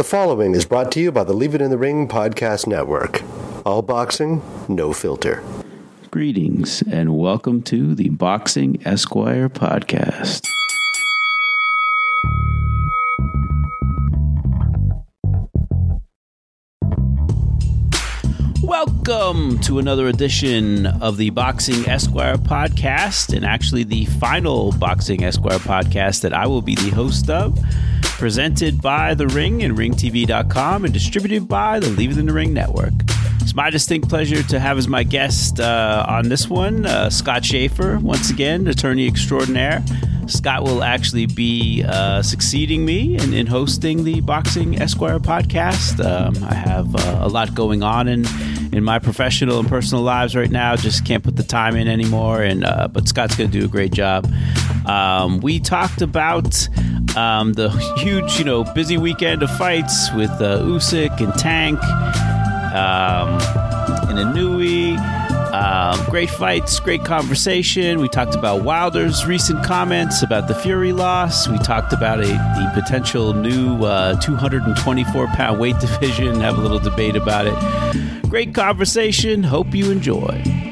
The following is brought to you by the Leave It in the Ring podcast network. All boxing, no filter. Greetings and welcome to the Boxing Esquire podcast. Welcome to another edition of the Boxing Esquire podcast, and actually the final Boxing Esquire podcast that I will be the host of, presented by The Ring and RingTV.com and distributed by the Leave It in the Ring network. It's my distinct pleasure to have as my guest uh, on this one uh, Scott Shaffer, once again, attorney extraordinaire. Scott will actually be uh, succeeding me in, in, hosting the Boxing Esquire podcast. Um, I have uh, a lot going on in in my professional and personal lives right now. Just can't put the time in anymore. And uh, but Scott's going to do a great job. Um, we talked about um, the huge, you know, busy weekend of fights with uh, Usyk and Tank, um, and Inoue. Um, great fights, great conversation. We talked about Wilder's recent comments about the Fury loss. We talked about a, the potential new uh, 224 pound weight division, have a little debate about it. Great conversation. Hope you enjoy.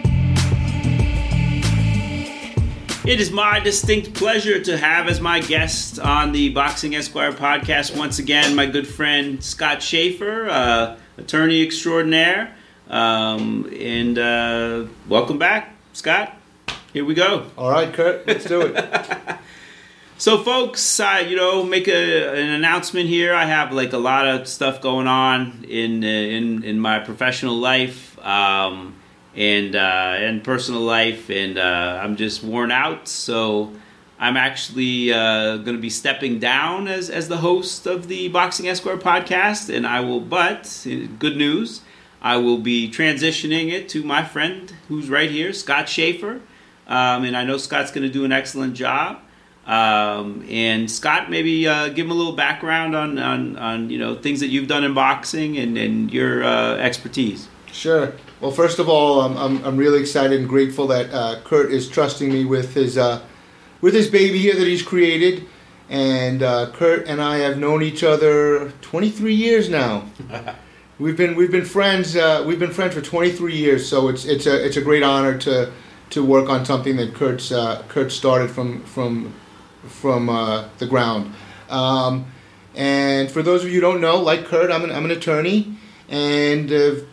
It is my distinct pleasure to have as my guest on the Boxing Esquire podcast once again my good friend Scott Shaffer, uh, attorney extraordinaire. Um, and uh, welcome back, Scott. Here we go. All right, Kurt, let's do it. so, folks, I you know make a, an announcement here. I have like a lot of stuff going on in uh, in in my professional life um, and uh, and personal life, and uh, I'm just worn out. So. I'm actually uh, going to be stepping down as, as the host of the Boxing Esquire podcast, and I will. But good news, I will be transitioning it to my friend who's right here, Scott Shaffer. Um, and I know Scott's going to do an excellent job. Um, and Scott, maybe uh, give him a little background on, on, on, you know things that you've done in boxing and, and your uh, expertise. Sure. Well, first of all, I'm, I'm, I'm really excited and grateful that uh, Kurt is trusting me with his uh, with his baby here that he's created. And uh, Kurt and I have known each other 23 years now. We've been we've been friends uh, we've been friends for 23 years, so it's it's a it's a great honor to to work on something that Kurt's uh, Kurt started from from from uh, the ground. Um, and for those of you who don't know, like Kurt, I'm an, I'm an attorney and have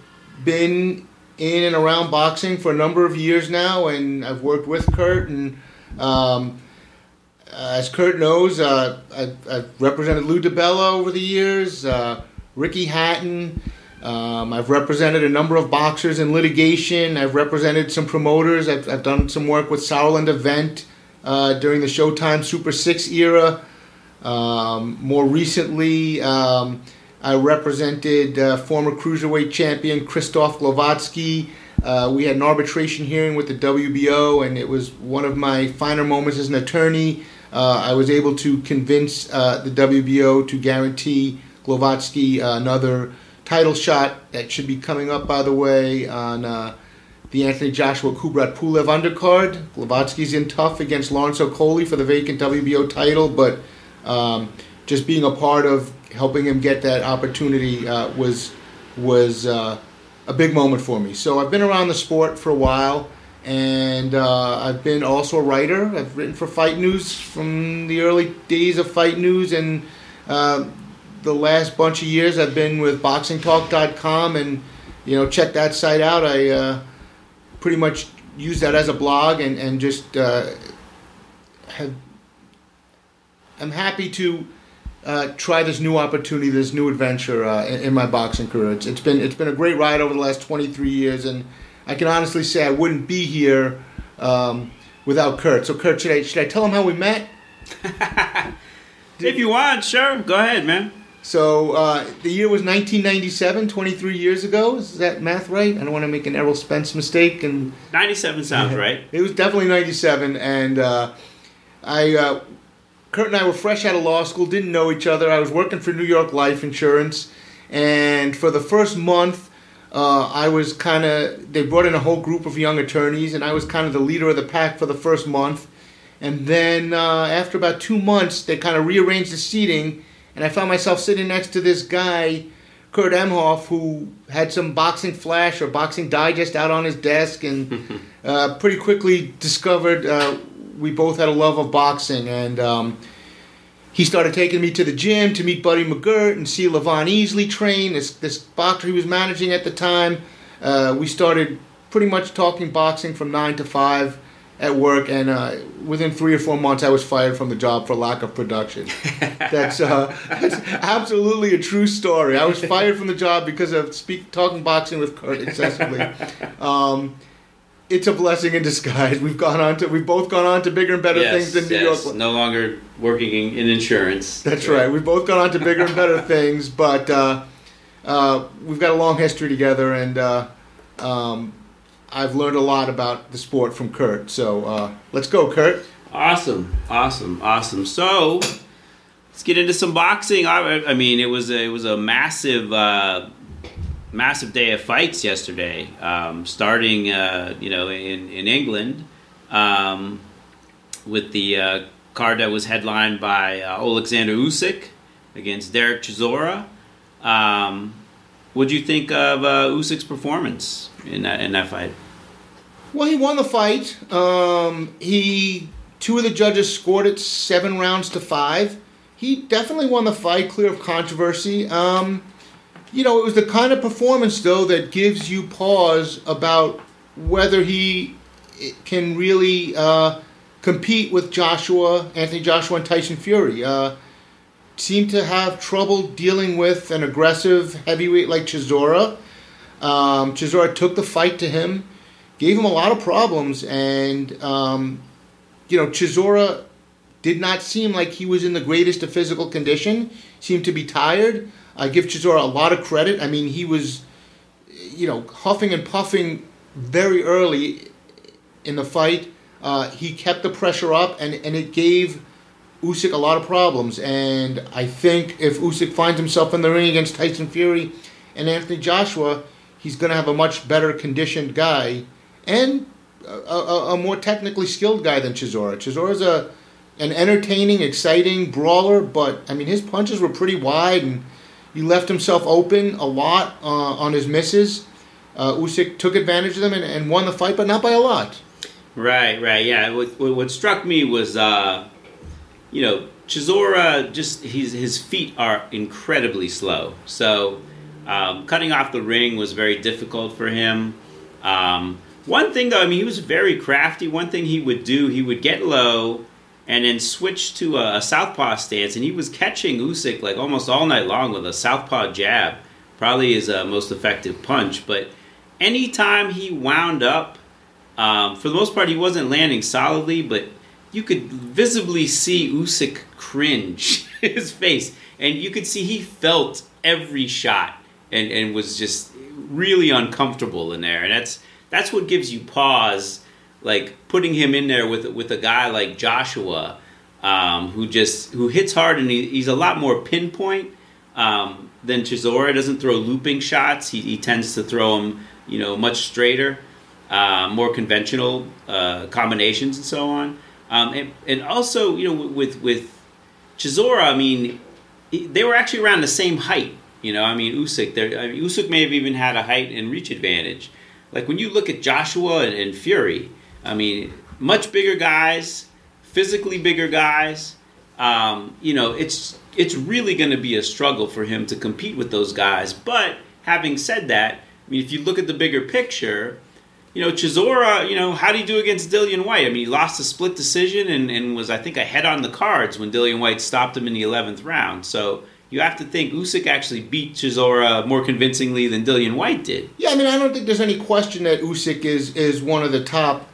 been in and around boxing for a number of years now, and I've worked with Kurt and. Um, as Kurt knows, uh, I've, I've, represented Lou DiBella over the years, uh, Ricky Hatton, um, I've represented a number of boxers in litigation. I've represented some promoters. I've, I've done some work with Sauerland Event uh, during the Showtime Super 6 era. Um, more recently, um, I represented uh, former cruiserweight champion Krzysztof Glowacki. Uh, we had an arbitration hearing with the WBO, and it was one of my finer moments as an attorney. Uh, I was able to convince uh, the WBO to guarantee uh, another title shot that should be coming up, by the way, on uh, the Anthony Joshua Kubrat Pulev undercard. Glowacki's in tough against Lawrence Okolie for the vacant WBO title, but um, just being a part of helping him get that opportunity uh, was was uh, a big moment for me. So I've been around the sport for a while, and uh, I've been also a writer. I've written for Fight News from the early days of Fight News, and uh, the last bunch of years I've been with BoxingTalk.com and you know check that site out. I uh, pretty much use that as a blog and and just uh, have. I'm happy to uh, try this new opportunity, this new adventure uh, in, in, my boxing career. It's, it's been it's been a great ride over the last 23 years, and I can honestly say I wouldn't be here um, without Kurt. So Kurt, should I should I tell him how we met? if you want, sure. Go ahead, man. So uh, the year was 1997, 23 years ago. Is that math right? I don't want to make an Errol Spence mistake. And 97 sounds right. It was definitely 97, and uh, I, uh, Kurt and I were fresh out of law school, didn't know each other. I was working for New York Life Insurance, and for the first month. Uh, I was kind of, they brought in a whole group of young attorneys, and I was kind of the leader of the pack for the first month. And then uh, after about two months, they kind of rearranged the seating, and I found myself sitting next to this guy, Kurt Emhoff, who had some boxing flash or boxing digest out on his desk, and uh, pretty quickly discovered uh, we both had a love of boxing, and um, he started taking me to the gym to meet Buddy McGirt and see Levon Easley train, this, this boxer he was managing at the time. Uh, we started pretty much talking boxing from 9 to 5 at work, and uh, within three or four months, I was fired from the job for lack of production. that's, uh, that's absolutely a true story. I was fired from the job because of speak talking boxing with Kurt excessively. Um, it's a blessing in disguise. We've gone on to we've both gone on to bigger and better yes, things in New yes. York. No longer working in, in insurance. That's right. We've both gone on to bigger and better things, but uh, uh, we've got a long history together, and uh, um, I've learned a lot about the sport from Kurt. So uh, let's go, Kurt. Awesome, awesome, awesome. So let's get into some boxing. I, I mean, it was a, it was a massive. Massive day of fights yesterday, um, starting uh, you know in in England um, with the uh, card that was headlined by uh, Alexander Usyk against Derek Chisora. Um, what do you think of uh, Usyk's performance in that in that fight? Well, he won the fight. Um, he two of the judges scored it seven rounds to five. He definitely won the fight, clear of controversy. Um, you know, it was the kind of performance though that gives you pause about whether he can really uh, compete with Joshua, Anthony Joshua, and Tyson Fury. Uh, seemed to have trouble dealing with an aggressive heavyweight like Chisora. Um, Chisora took the fight to him, gave him a lot of problems, and um, you know Chisora did not seem like he was in the greatest of physical condition. Seemed to be tired. I give Chisora a lot of credit. I mean, he was, you know, huffing and puffing very early in the fight. Uh, he kept the pressure up, and, and it gave Usyk a lot of problems. And I think if Usyk finds himself in the ring against Tyson Fury and Anthony Joshua, he's going to have a much better conditioned guy and a, a, a more technically skilled guy than Chisora. Chisora's a an entertaining, exciting brawler, but I mean his punches were pretty wide and he left himself open a lot uh, on his misses. Uh, Usyk took advantage of them and, and, won the fight, but not by a lot. Right, right, yeah. What, what struck me was, uh, you know, Chisora just his his feet are incredibly slow. So um, cutting off the ring was very difficult for him. Um, one thing though, I mean, he was very crafty. One thing he would do, he would get low and then switched to a, a southpaw stance, and he was catching Usyk like almost all night long with a southpaw jab. Probably his uh, most effective punch, but anytime he wound up, um, for the most part, he wasn't landing solidly, but you could visibly see Usyk cringe his face, and you could see he felt every shot and, and was just really uncomfortable in there, and that's that's what gives you pause like putting him in there with with a guy like Joshua, um, who just who hits hard and he, he's a lot more pinpoint um, than Chisora. Doesn't throw looping shots. He, he tends to throw them, you know, much straighter, uh, more conventional uh, combinations and so on. Um, and, and also, you know, with with Chisora, I mean, they were actually around the same height. You know, I mean, Usyk. I mean, Usyk may have even had a height and reach advantage. Like when you look at Joshua and, and Fury, I mean, much bigger guys, physically bigger guys. Um, you know, it's it's really going to be a struggle for him to compete with those guys. But having said that, I mean, if you look at the bigger picture, you know, Chisora, you know, how did he do against Dillian Whyte? I mean, he lost a split decision and, and was, I think, ahead on the cards when Dillian Whyte stopped him in the 11th round. So you have to think Usyk actually beat Chisora more convincingly than Dillian White did. Yeah, I mean, I don't think there's any question that Usyk is is one of the top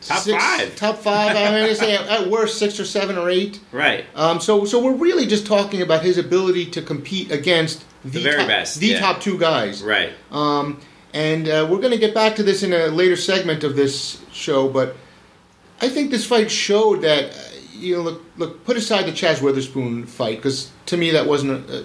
Top six, five. Top five. I mean, I say at worst six or seven or eight. Right. Um, so, so we're really just talking about his ability to compete against the, The very top, best, the yeah. top two guys. Right. Um, and uh, we're going to get back to this in a later segment of this show, but I think this fight showed that uh, you know, look, look, put aside the Chazz Witherspoon fight because to me that wasn't a, a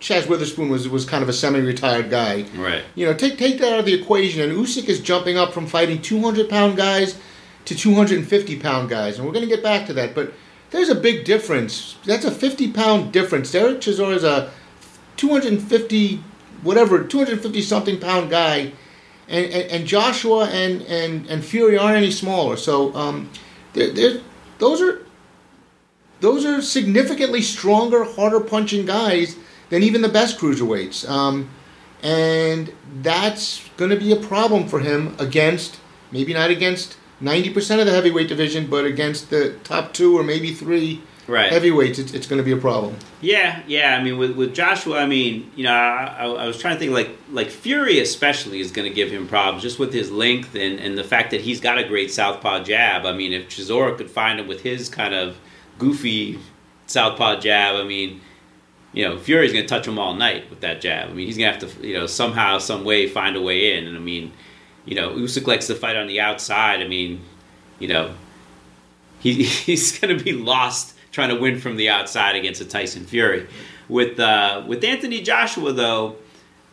Chazz Witherspoon was was kind of a semi-retired guy. Right. You know, take take that out of the equation, and Usyk is jumping up from fighting 200 pound guys to 250 pound guys, and we're going to get back to that. But there's a big difference. That's a 50 pound difference. Derek Chisora is a 250 whatever 250 something pound guy, and, and, and Joshua and, and and Fury aren't any smaller. So um, they're, they're, those are those are significantly stronger, harder punching guys than even the best cruiserweights. Um, and that's going to be a problem for him against maybe not against 90% of the heavyweight division, but against the top two or maybe three Right. heavyweights, it's, it's going to be a problem. Yeah, yeah. I mean, with, with Joshua, I mean, you know, I, I, I was trying to think like like Fury especially is going to give him problems just with his length and, and the fact that he's got a great southpaw jab. I mean, if Chisora could find him with his kind of goofy southpaw jab, I mean, you know, Fury's going to touch him all night with that jab. I mean, he's going to have to, you know, somehow, some way find a way in. And I mean, you know, Usyk likes to fight on the outside. I mean, you know, he, he's going to be lost trying to win from the outside against a Tyson Fury. With uh, with Anthony Joshua though,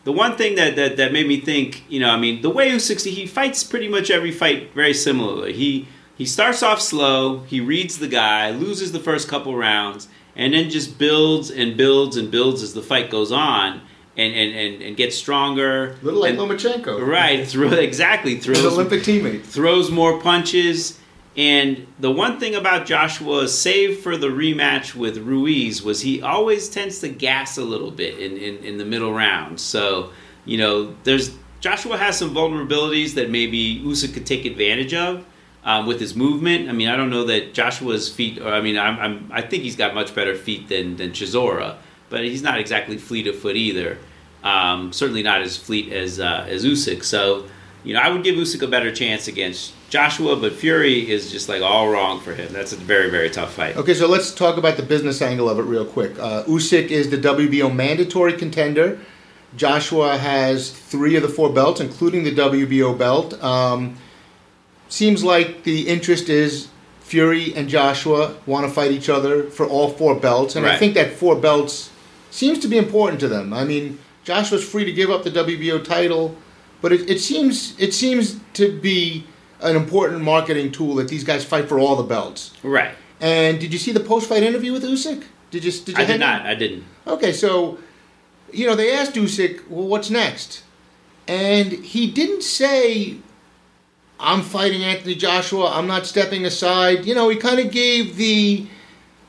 the one thing that, that, that made me think, you know, I mean, the way Usyk he fights pretty much every fight very similarly. He he starts off slow, he reads the guy, loses the first couple rounds, and then just builds and builds and builds as the fight goes on. And, and, and, and gets stronger. A little like and, Lomachenko. Right, throw, exactly. His Throws Olympic teammate. throws more punches. And the one thing about Joshua, save for the rematch with Ruiz, was he always tends to gas a little bit in, in, in the middle round. So, you know, there's Joshua has some vulnerabilities that maybe Usyk could take advantage of um, with his movement. I mean, I don't know that Joshua's feet, or I mean, I'm, I'm, I think he's got much better feet than, than Chisora, but he's not exactly fleet of foot either. Um, certainly not as fleet as, uh, as Usyk. So, you know, I would give Usyk a better chance against Joshua, but Fury is just like all wrong for him. That's a very, very tough fight. Okay, so let's talk about the business angle of it real quick. Uh, Usyk is the WBO mandatory contender. Joshua has three of the four belts, including the WBO belt. Um, seems like the interest is Fury and Joshua want to fight each other for all four belts, and I think that four belts seems to be important to them. I mean, Joshua's free to give up the WBO title, but it, it seems it seems to be an important marketing tool that these guys fight for all the belts. Right. And did you see the post-fight interview with Usyk? Did you? Did you I did not. on? I didn't. Okay, so you know they asked Usyk, "Well, what's next?" And he didn't say, "I'm fighting Anthony Joshua. I'm not stepping aside." You know, he kind of gave the,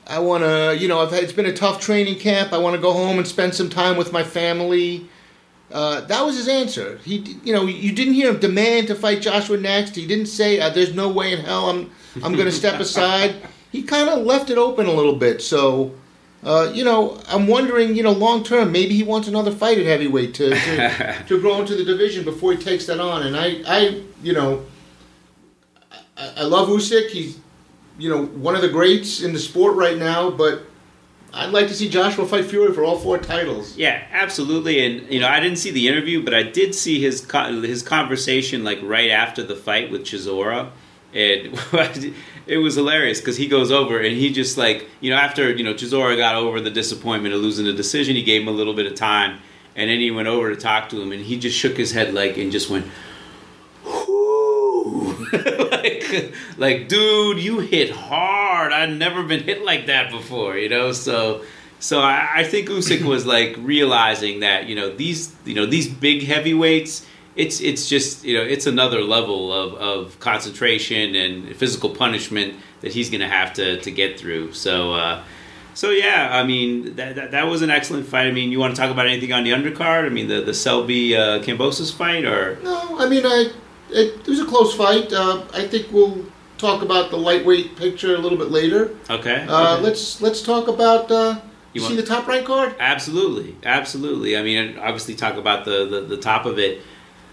"I want to," you know, had, it's been a tough training camp. I want to go home and spend some time with my family. Uh, that was his answer. He, you know, you didn't hear him demand to fight Joshua next. He didn't say, uh, "There's no way in hell I'm, I'm going to step aside." He kind of left it open a little bit. So, uh, you know, I'm wondering, you know, long term, maybe he wants another fight at heavyweight to to, to grow into the division before he takes that on. And I, I, you know, I, I love Usyk. He's, you know, one of the greats in the sport right now. But I'd like to see Joshua fight Fury for all four titles. Yeah, absolutely. And you know, I didn't see the interview, but I did see his his conversation like right after the fight with Chisora. And it was hilarious because he goes over and he just like you know after you know Chisora got over the disappointment of losing the decision, he gave him a little bit of time, and then he went over to talk to him, and he just shook his head like and just went! like, dude, you hit hard. I've never been hit like that before, you know. So, so I, I think Usyk was like realizing that you know these you know these big heavyweights. It's it's just you know it's another level of, of concentration and physical punishment that he's going to have to to get through. So. Uh, so yeah, I mean that, that that was an excellent fight. I mean, you want to talk about anything on the undercard? I mean, the the Selby uh, Kambosos fight, or No, I mean, I it, it was a close fight. Uh, I think we'll talk about the lightweight picture a little bit later. okay? Uh, okay. Let's let's talk about. Uh, you You see the Top Rank card? Absolutely, absolutely. I mean, obviously, talk about the, the, the top of it.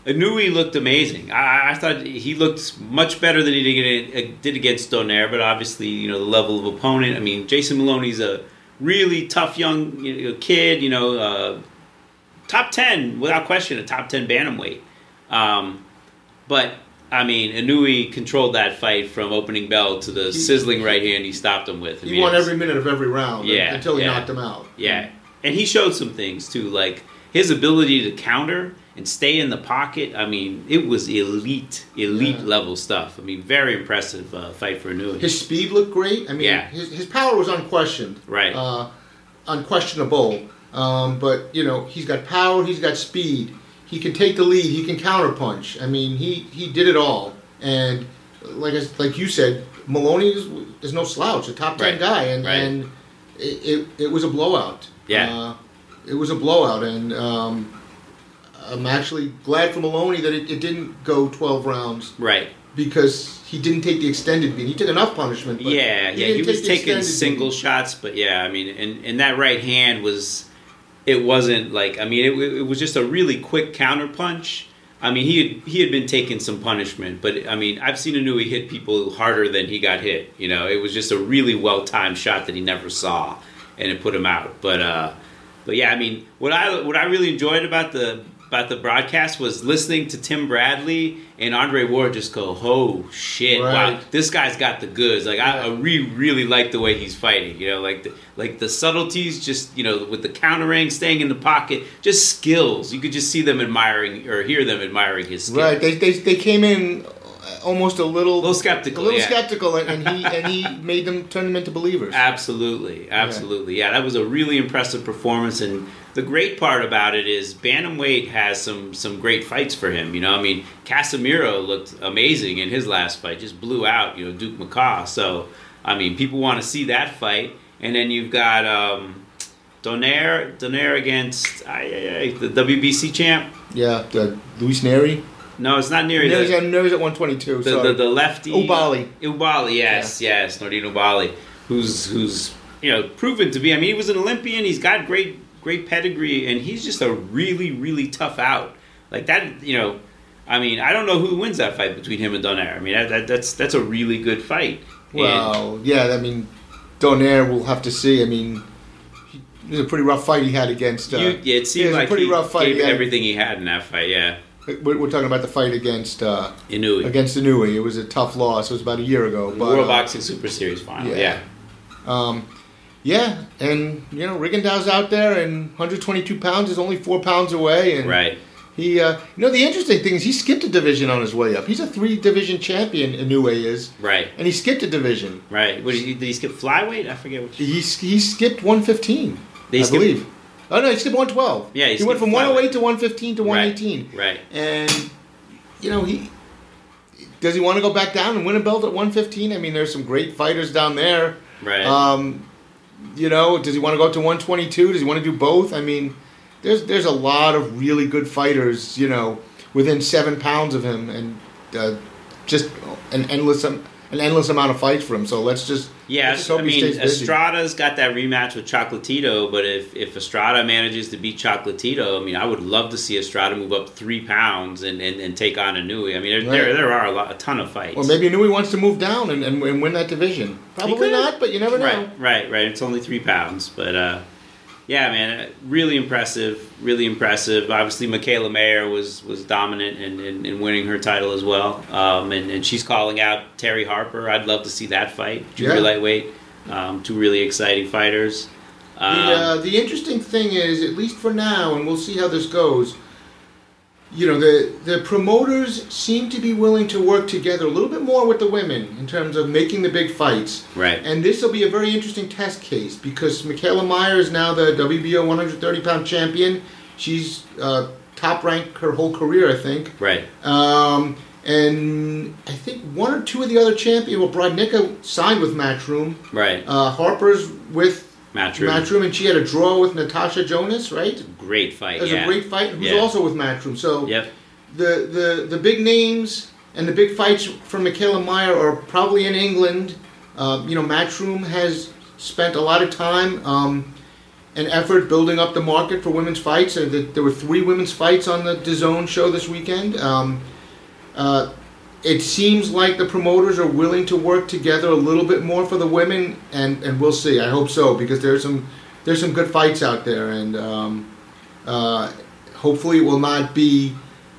Inoue looked amazing. I, I thought he looked much better than he did, did against Donaire, but obviously, you know, the level of opponent. I mean, Jason Moloney's a really tough young you know, kid, you know, uh, top 10, without question, a top 10 bantamweight. Um, but, I mean, Inoue controlled that fight from opening bell to the He- sizzling right hand he stopped him with. I He mean, won every minute of every round Yeah, until he yeah. knocked him out. yeah, and he showed some things too, like his ability to counter and stay in the pocket. I mean, it was elite, elite Yeah. level stuff. I mean, very impressive uh, fight for Inoue. His speed looked great. I mean, Yeah. his, his power was unquestioned. Right. Uh, unquestionable. Um, but, you know, he's got power, he's got speed. He can take the lead, he can counterpunch. I mean, he, he did it all. And like I, like you said, Moloney is, is no slouch, a top 10 Right. guy. And, Right. and it, it, it was a blowout. Yeah. Uh, it was a blowout. And um, I'm actually glad for Moloney that it, it didn't go 12 rounds right. because he didn't take the extended beat. He took enough punishment. But yeah, he yeah. He was taking single beat. shots, but yeah, I mean, and, and that right hand was, it wasn't like, I mean, it, it was just a really quick counter punch. I mean, he had, he had been taking some punishment, but I mean, I've seen Inoue hit people harder than he got hit. You know, it was just a really well timed shot that he never saw, and it put him out. But uh, but yeah, I mean, what I what I really enjoyed about the about the broadcast was listening to Tim Bradley and Andre Ward just go, "Oh shit! Wow, this guy's got the goods." Like I, I Yeah. really really like the way he's fighting. You know, like the, like the subtleties, just you know, with the countering, staying in the pocket, just skills. You could just see them admiring or hear them admiring his skills. Right. They, they, they came in almost a little, A little skeptical, a little yeah. skeptical, and, and he and he made them turn them into believers. Absolutely, absolutely. Yeah. that was a really impressive performance, and the great part about it is bantamweight has some some great fights for him. You know, I mean, Casimero looked amazing in his last fight, just blew out you know Duke Micah. So, I mean, people want to see that fight, and then you've got um, Donaire Donaire against ay, ay, the WBC champ. Yeah. The Luis Nery. No, it's not near Nery's the, at, Nery's at 122. the, sorry. the, the lefty Oubaali. Oubaali, yes, yes, Nordine Oubaali, who's who's you know proven to be. I mean, he was an Olympian. He's got great great pedigree, and he's just a really really tough out. Like that, you know. I mean, I don't know who wins that fight between him and Donaire. I mean, that, that, that's that's a really good fight. And- well, yeah. I mean, Donaire, we'll have to see. I mean, he, it was a pretty rough fight he had against. Uh, you, yeah, it seemed was a like pretty he rough fight. He had- everything he had in that fight. Yeah, We're, we're talking about the fight against uh, Inoue, against Inoue. It was a tough loss. It was about a year ago. But, World uh, Boxing Super Series final. yeah. Yeah, Um, yeah, and you know Rigondeaux's out there, and 122 pounds is only four pounds away, and right. he, uh, you know, the interesting thing is he skipped a division on his way up. He's a three division champion, Inoue is, Right, and he skipped a division. right. What, did, he, did he skip flyweight? I forget what. He he skipped 115, Did he I skip- believe. Oh no, he skipped 112. Yeah, he he, went from 108 to 115 to 118, Right. Right. and you know he. Does he want to go back down and win a belt at 115? I mean, there's some great fighters down there. Right. Um, you know, does he want to go up to 122? Does he want to do both? I mean, there's there's a lot of really good fighters, you know, within seven pounds of him, and uh, just an endless an endless amount of fights for him. So let's just Yeah, hope I mean, busy. Estrada's got that rematch with Chocolatito, but if, if Estrada manages to beat Chocolatito, I mean, I would love to see Estrada move up three pounds and, and, and take on Inoue. I mean, there, there, Right. there are a, lot, a ton of fights. Or maybe Nui wants to move down and, and, and win that division. Probably not, but you never know. Right, right, right. It's only three pounds, but uh, yeah, man, uh, really impressive, really impressive. Obviously, Mikaela Mayer was was dominant in, in, in winning her title as well, um, and, and she's calling out Terri Harper. I'd love to see that fight, junior Yeah. lightweight. Um, two really exciting fighters. Um, The, uh, the interesting thing is, at least for now, and we'll see how this goes. You know, the the promoters seem to be willing to work together a little bit more with the women in terms of making the big fights. right, And this will be a very interesting test case because Mikaela Mayer is now the WBO 130 pound champion. She's uh, top ranked her whole career, I think. right, Um, and I think one or two of the other champions. Well, Brodnicka signed with Matchroom. right. Uh, Harper's with Matchroom, Matchroom, and she had a draw with Natasha Jonas, right? great fight. It was yeah. a great fight. Who's Yeah. also with Matchroom. So Yep. the, the the big names and the big fights from Mikaela Mayer are probably in England. Uh, you know, Matchroom has spent a lot of time um, and effort building up the market for women's fights. And the, there were three women's fights on the DAZN show this weekend. Um, uh, it seems like the promoters are willing to work together a little bit more for the women, and, and we'll see. I hope so because there's some there's some good fights out there, and um, uh, hopefully it will not be,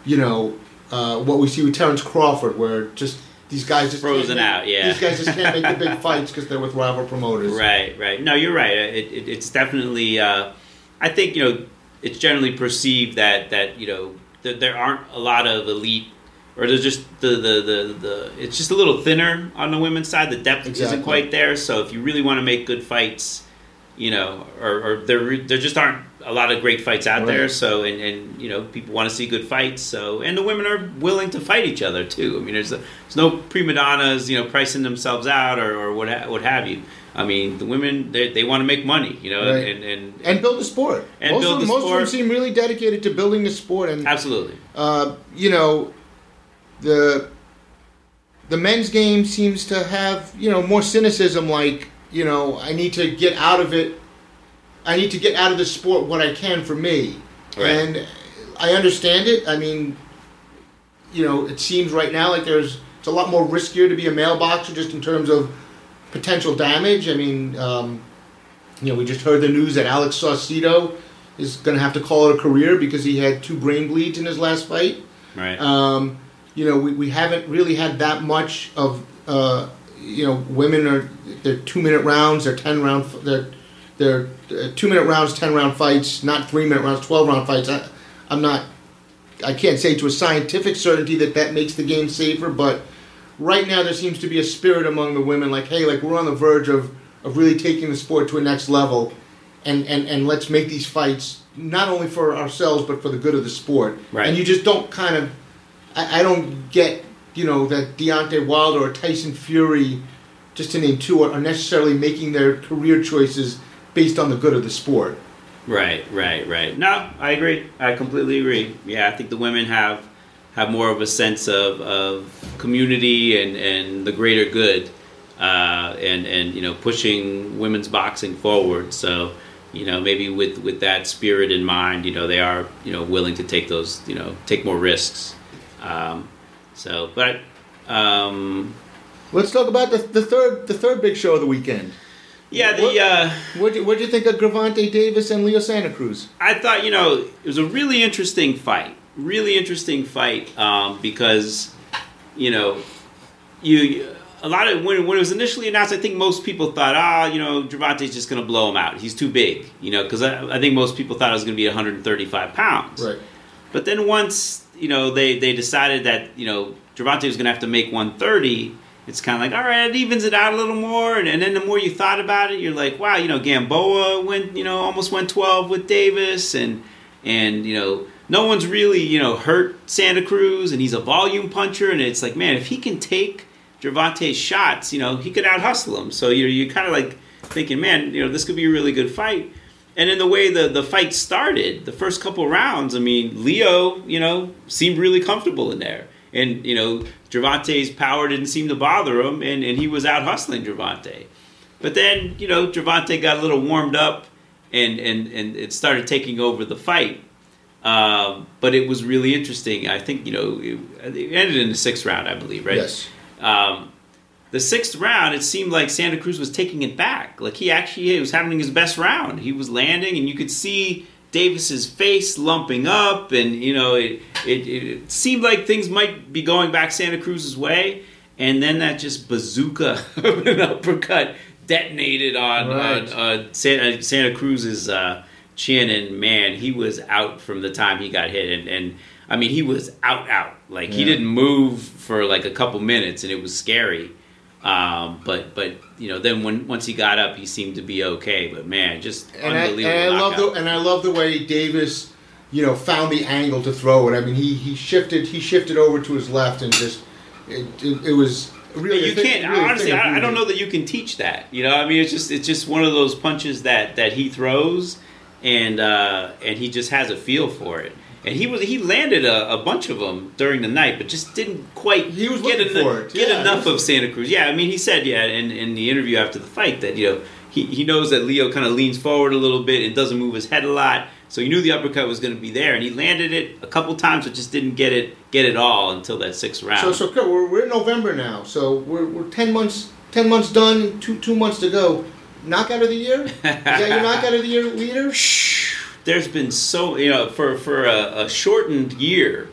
you know, uh, what we see with Terrence Crawford, where just these guys just can't Frozen make- out, yeah. These guys just can't make the big fights because they're with rival promoters. Right, right. No, you're right. It, it, it's definitely. Uh, I think you know it's generally perceived that that you know there, there aren't a lot of elite, or there's just the, the the the it's just a little thinner on the women's side. The depth Exactly. isn't quite there. So if you really want to make good fights, you know, or, or there there just aren't a lot of great fights out there. So and and you know people want to see good fights. So and the women are willing to fight each other too. I mean, there's there's no prima donnas, you know, pricing themselves out or, or what ha- what have you. I mean, the women they, they want to make money, you know, Right. and, and and build the sport. And most build of, the most of them seem really dedicated to building the sport, and absolutely. uh, you know, the the men's game seems to have you know more cynicism. Like you know, I need to get out of it. I need to get out of the sport what I can for me, Right. and I understand it. I mean, you know, it seems right now like there's it's a lot more riskier to be a male boxer just in terms of potential damage. I mean, um, you know, we just heard the news that Alex Saucedo is going to have to call it a career because he had two brain bleeds in his last fight. Right. Um, you know, we, we haven't really had that much of, uh, you know, women are they're two minute rounds, they're ten round, they're they're uh, two minute rounds, ten round fights, not three minute rounds, twelve round fights. I, I'm not, I can't say to a scientific certainty that that makes the game safer, but right now there seems to be a spirit among the women, like, hey, like we're on the verge of of really taking the sport to a next level, and and and let's make these fights not only for ourselves but for the good of the sport. Right. And you just don't kind of I, I don't get, you know, that Deontay Wilder or Tyson Fury, just to name two, are, necessarily making their career choices based on the good of the sport. Right, right, right. No, I agree. I completely agree. Yeah, I think the women have have more of a sense of, of community and, and the greater good, uh, and and you know pushing women's boxing forward. So you know maybe with with that spirit in mind, you know they are you know willing to take those you know take more risks. Um, so, but um, Let's talk about the, the third the third big show of the weekend. yeah, the. What- Uh, What'd you, what'd you think of Gervonta Davis and Leo Santa Cruz? I thought, you know, it was a really interesting fight. Really interesting fight um, because, you know, you a lot of when, when it was initially announced, I think most people thought, ah, you know, Gervonta's just going to blow him out. He's too big, you know, because I, I think most people thought it was going to be 135 pounds. Right. But then once you know they they decided that you know Gervonta was going to have to make 130, it's kind of like all right, it evens it out a little more. And, and then the more you thought about it, you're like, wow, you know, Gamboa went you know almost went 12 with Davis, and and you know no one's really you know hurt Santa Cruz, and he's a volume puncher, and it's like man, if he can take Gervonta's shots, you know, he could out hustle him. So you're you're kind of like thinking, man, you know, this could be a really good fight. And in the way the, the fight started, the first couple rounds, I mean, Leo, you know, seemed really comfortable in there. And, you know, Gervonta's power didn't seem to bother him, and, and he was out hustling Gervonta. But then, you know, Gervonta got a little warmed up and, and, and it started taking over the fight. Um, but it was really interesting. I think, you know, it, it ended in the sixth round, I believe, right? Yes. Um, the sixth round, it seemed like Santa Cruz was taking it back. Like he actually he was having his best round. He was landing, and you could see Davis's face lumping up, and you know it, it, it seemed like things might be going back Santa Cruz's way. And then that just bazooka of an uppercut detonated on, Right. on, on Santa, Santa Cruz's uh, chin, and man, he was out from the time he got hit, and, and I mean he was out, out. Like he didn't move for like a couple minutes, and it was scary. Um, but but you know then when once he got up, he seemed to be okay. But man, just And I, unbelievable. and I love the and I love the way Davis, you know, found the angle to throw it. I mean, he, he shifted he shifted over to his left and just it, it, it was really you thing- can't really honestly. I, I don't know that you can teach that. You know, I mean, it's just it's just one of those punches that that he throws, and uh, and he just has a feel for it. And he was he landed a, a bunch of them during the night, but just didn't quite He was get, looking for it. get Yeah, enough he of Santa Cruz. Yeah, I mean, he said yeah in, in the interview after the fight that you know he, he knows that Leo kind of leans forward a little bit and doesn't move his head a lot, so he knew the uppercut was going to be there, and he landed it a couple times, but just didn't get it get it all until that sixth round. So so we're, we're in November now, so we're, we're ten months ten months done, two two months to go. Knockout of the year? Is that your knockout of the year leader? There's been so you know for for a, a shortened year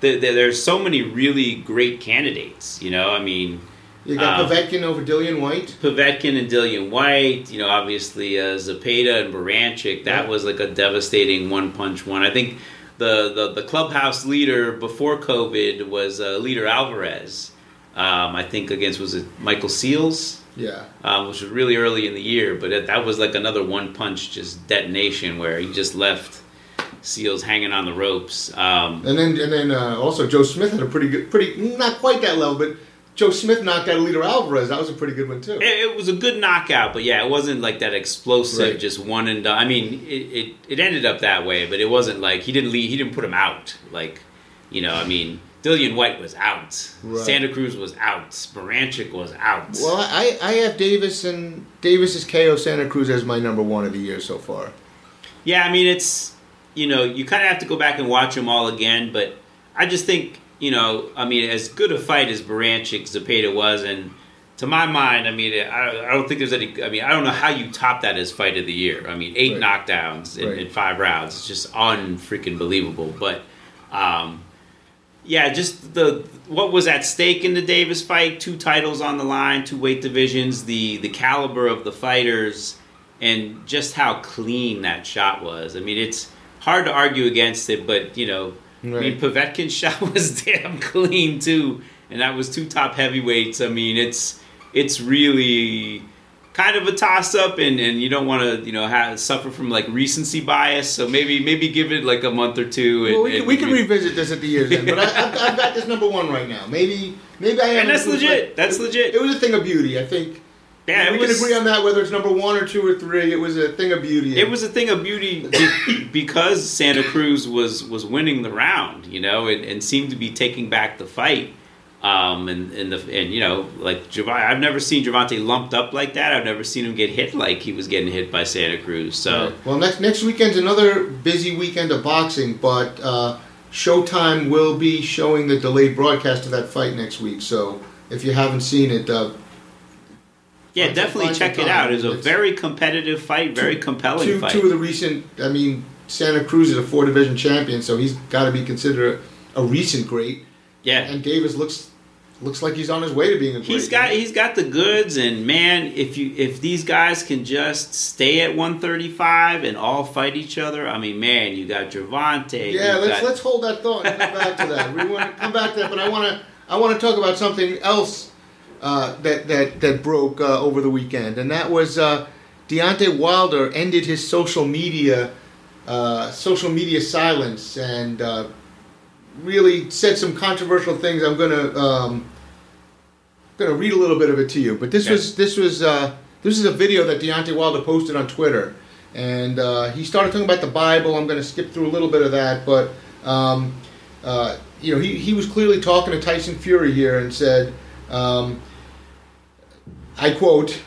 th- th- there's so many really great candidates you know i mean You got Um, Povetkin over Dillian Whyte. Povetkin and Dillian Whyte, you know, obviously uh, Zepeda and Baranchyk, that Yeah. was like a devastating one punch one. I think the, the, the clubhouse leader before COVID was uh, Eleider Alvarez. Um, I think against was it Michael Seals, Yeah. um, which was really early in the year, but it, that was like another one punch just detonation where he just left Seals hanging on the ropes. Um, And then and then uh, also Joe Smith had a pretty good, pretty not quite that level, but Joe Smith knocked out Eleider Alvarez. That was a pretty good one too. It, it was a good knockout, but yeah, it wasn't like that explosive, Right. just one and done. I mean, it, it, it ended up that way, but it wasn't like he didn't leave, he didn't put him out. Like, you know, I mean, Dillian Whyte was out, Right. Santa Cruz was out, Baranchyk was out. Well, I, I have Davis and Davis's KO Santa Cruz as my number one of the year so far. yeah, I mean, it's you know, you kind of have to go back and watch them all again, but I just think you know, I mean, as good a fight as Baranchyk Zepeda was, and to my mind, I mean, I, I don't think there's any. I mean, I don't know how you top that as fight of the year. I mean, eight Right. knockdowns in, Right. in five rounds. It's just unfreaking believable. But um, yeah, just the what was at stake in the Davis fight. Two titles on the line, two weight divisions. The the caliber of the fighters, and just how clean that shot was. I mean, it's hard to argue against it, but you know. I mean, Right. Povetkin's shot was damn clean too, and that was two top heavyweights. I mean, it's it's really kind of a toss up, and, and you don't want to you know have, suffer from like recency bias. So maybe maybe give it like a month or two. And, Well, we can, and we can revisit this at the year's end, but I, I've, I've got this number one right now. Maybe maybe I am. and that's legit. That's legit. It was a thing of beauty. I think. Yeah, we it can agree on that. Whether it's number one or two or three, it was a thing of beauty. It was a thing of beauty because Santa Cruz was was winning the round, you know, and, and seemed to be taking back the fight. Um, and and the and you know like Gervonta, I've never seen Gervonta lumped up like that. I've never seen him get hit like he was getting hit by Santa Cruz. So Right. Well, next next weekend's another busy weekend of boxing, but uh, Showtime will be showing the delayed broadcast of that fight next week. So if you haven't seen it, uh, yeah, definitely check it out. It's a It's- very competitive fight, very compelling two fight. two of the recent. I mean, Santa Cruz is a four division champion, so he's got to be considered a, a recent great. yeah, And Davis looks looks like he's on his way to being a great. He's got he's got the goods, and man, if you if these guys can just stay at 135 and all fight each other, I mean, man, you got Gervonta. Yeah, let's got- let's hold that thought and come back to that. We want to come back to that, but I want to I want to talk about something else uh, that that that broke uh, over the weekend, and that was uh, Deontay Wilder ended his social media uh, social media silence and uh, really said some controversial things. I'm gonna um, gonna read a little bit of it to you, but this Okay. was this was uh, this is a video that Deontay Wilder posted on Twitter, and uh, he started talking about the Bible. I'm going to skip through a little bit of that, but um, uh, you know, he, he was clearly talking to Tyson Fury here and said, um, I quote,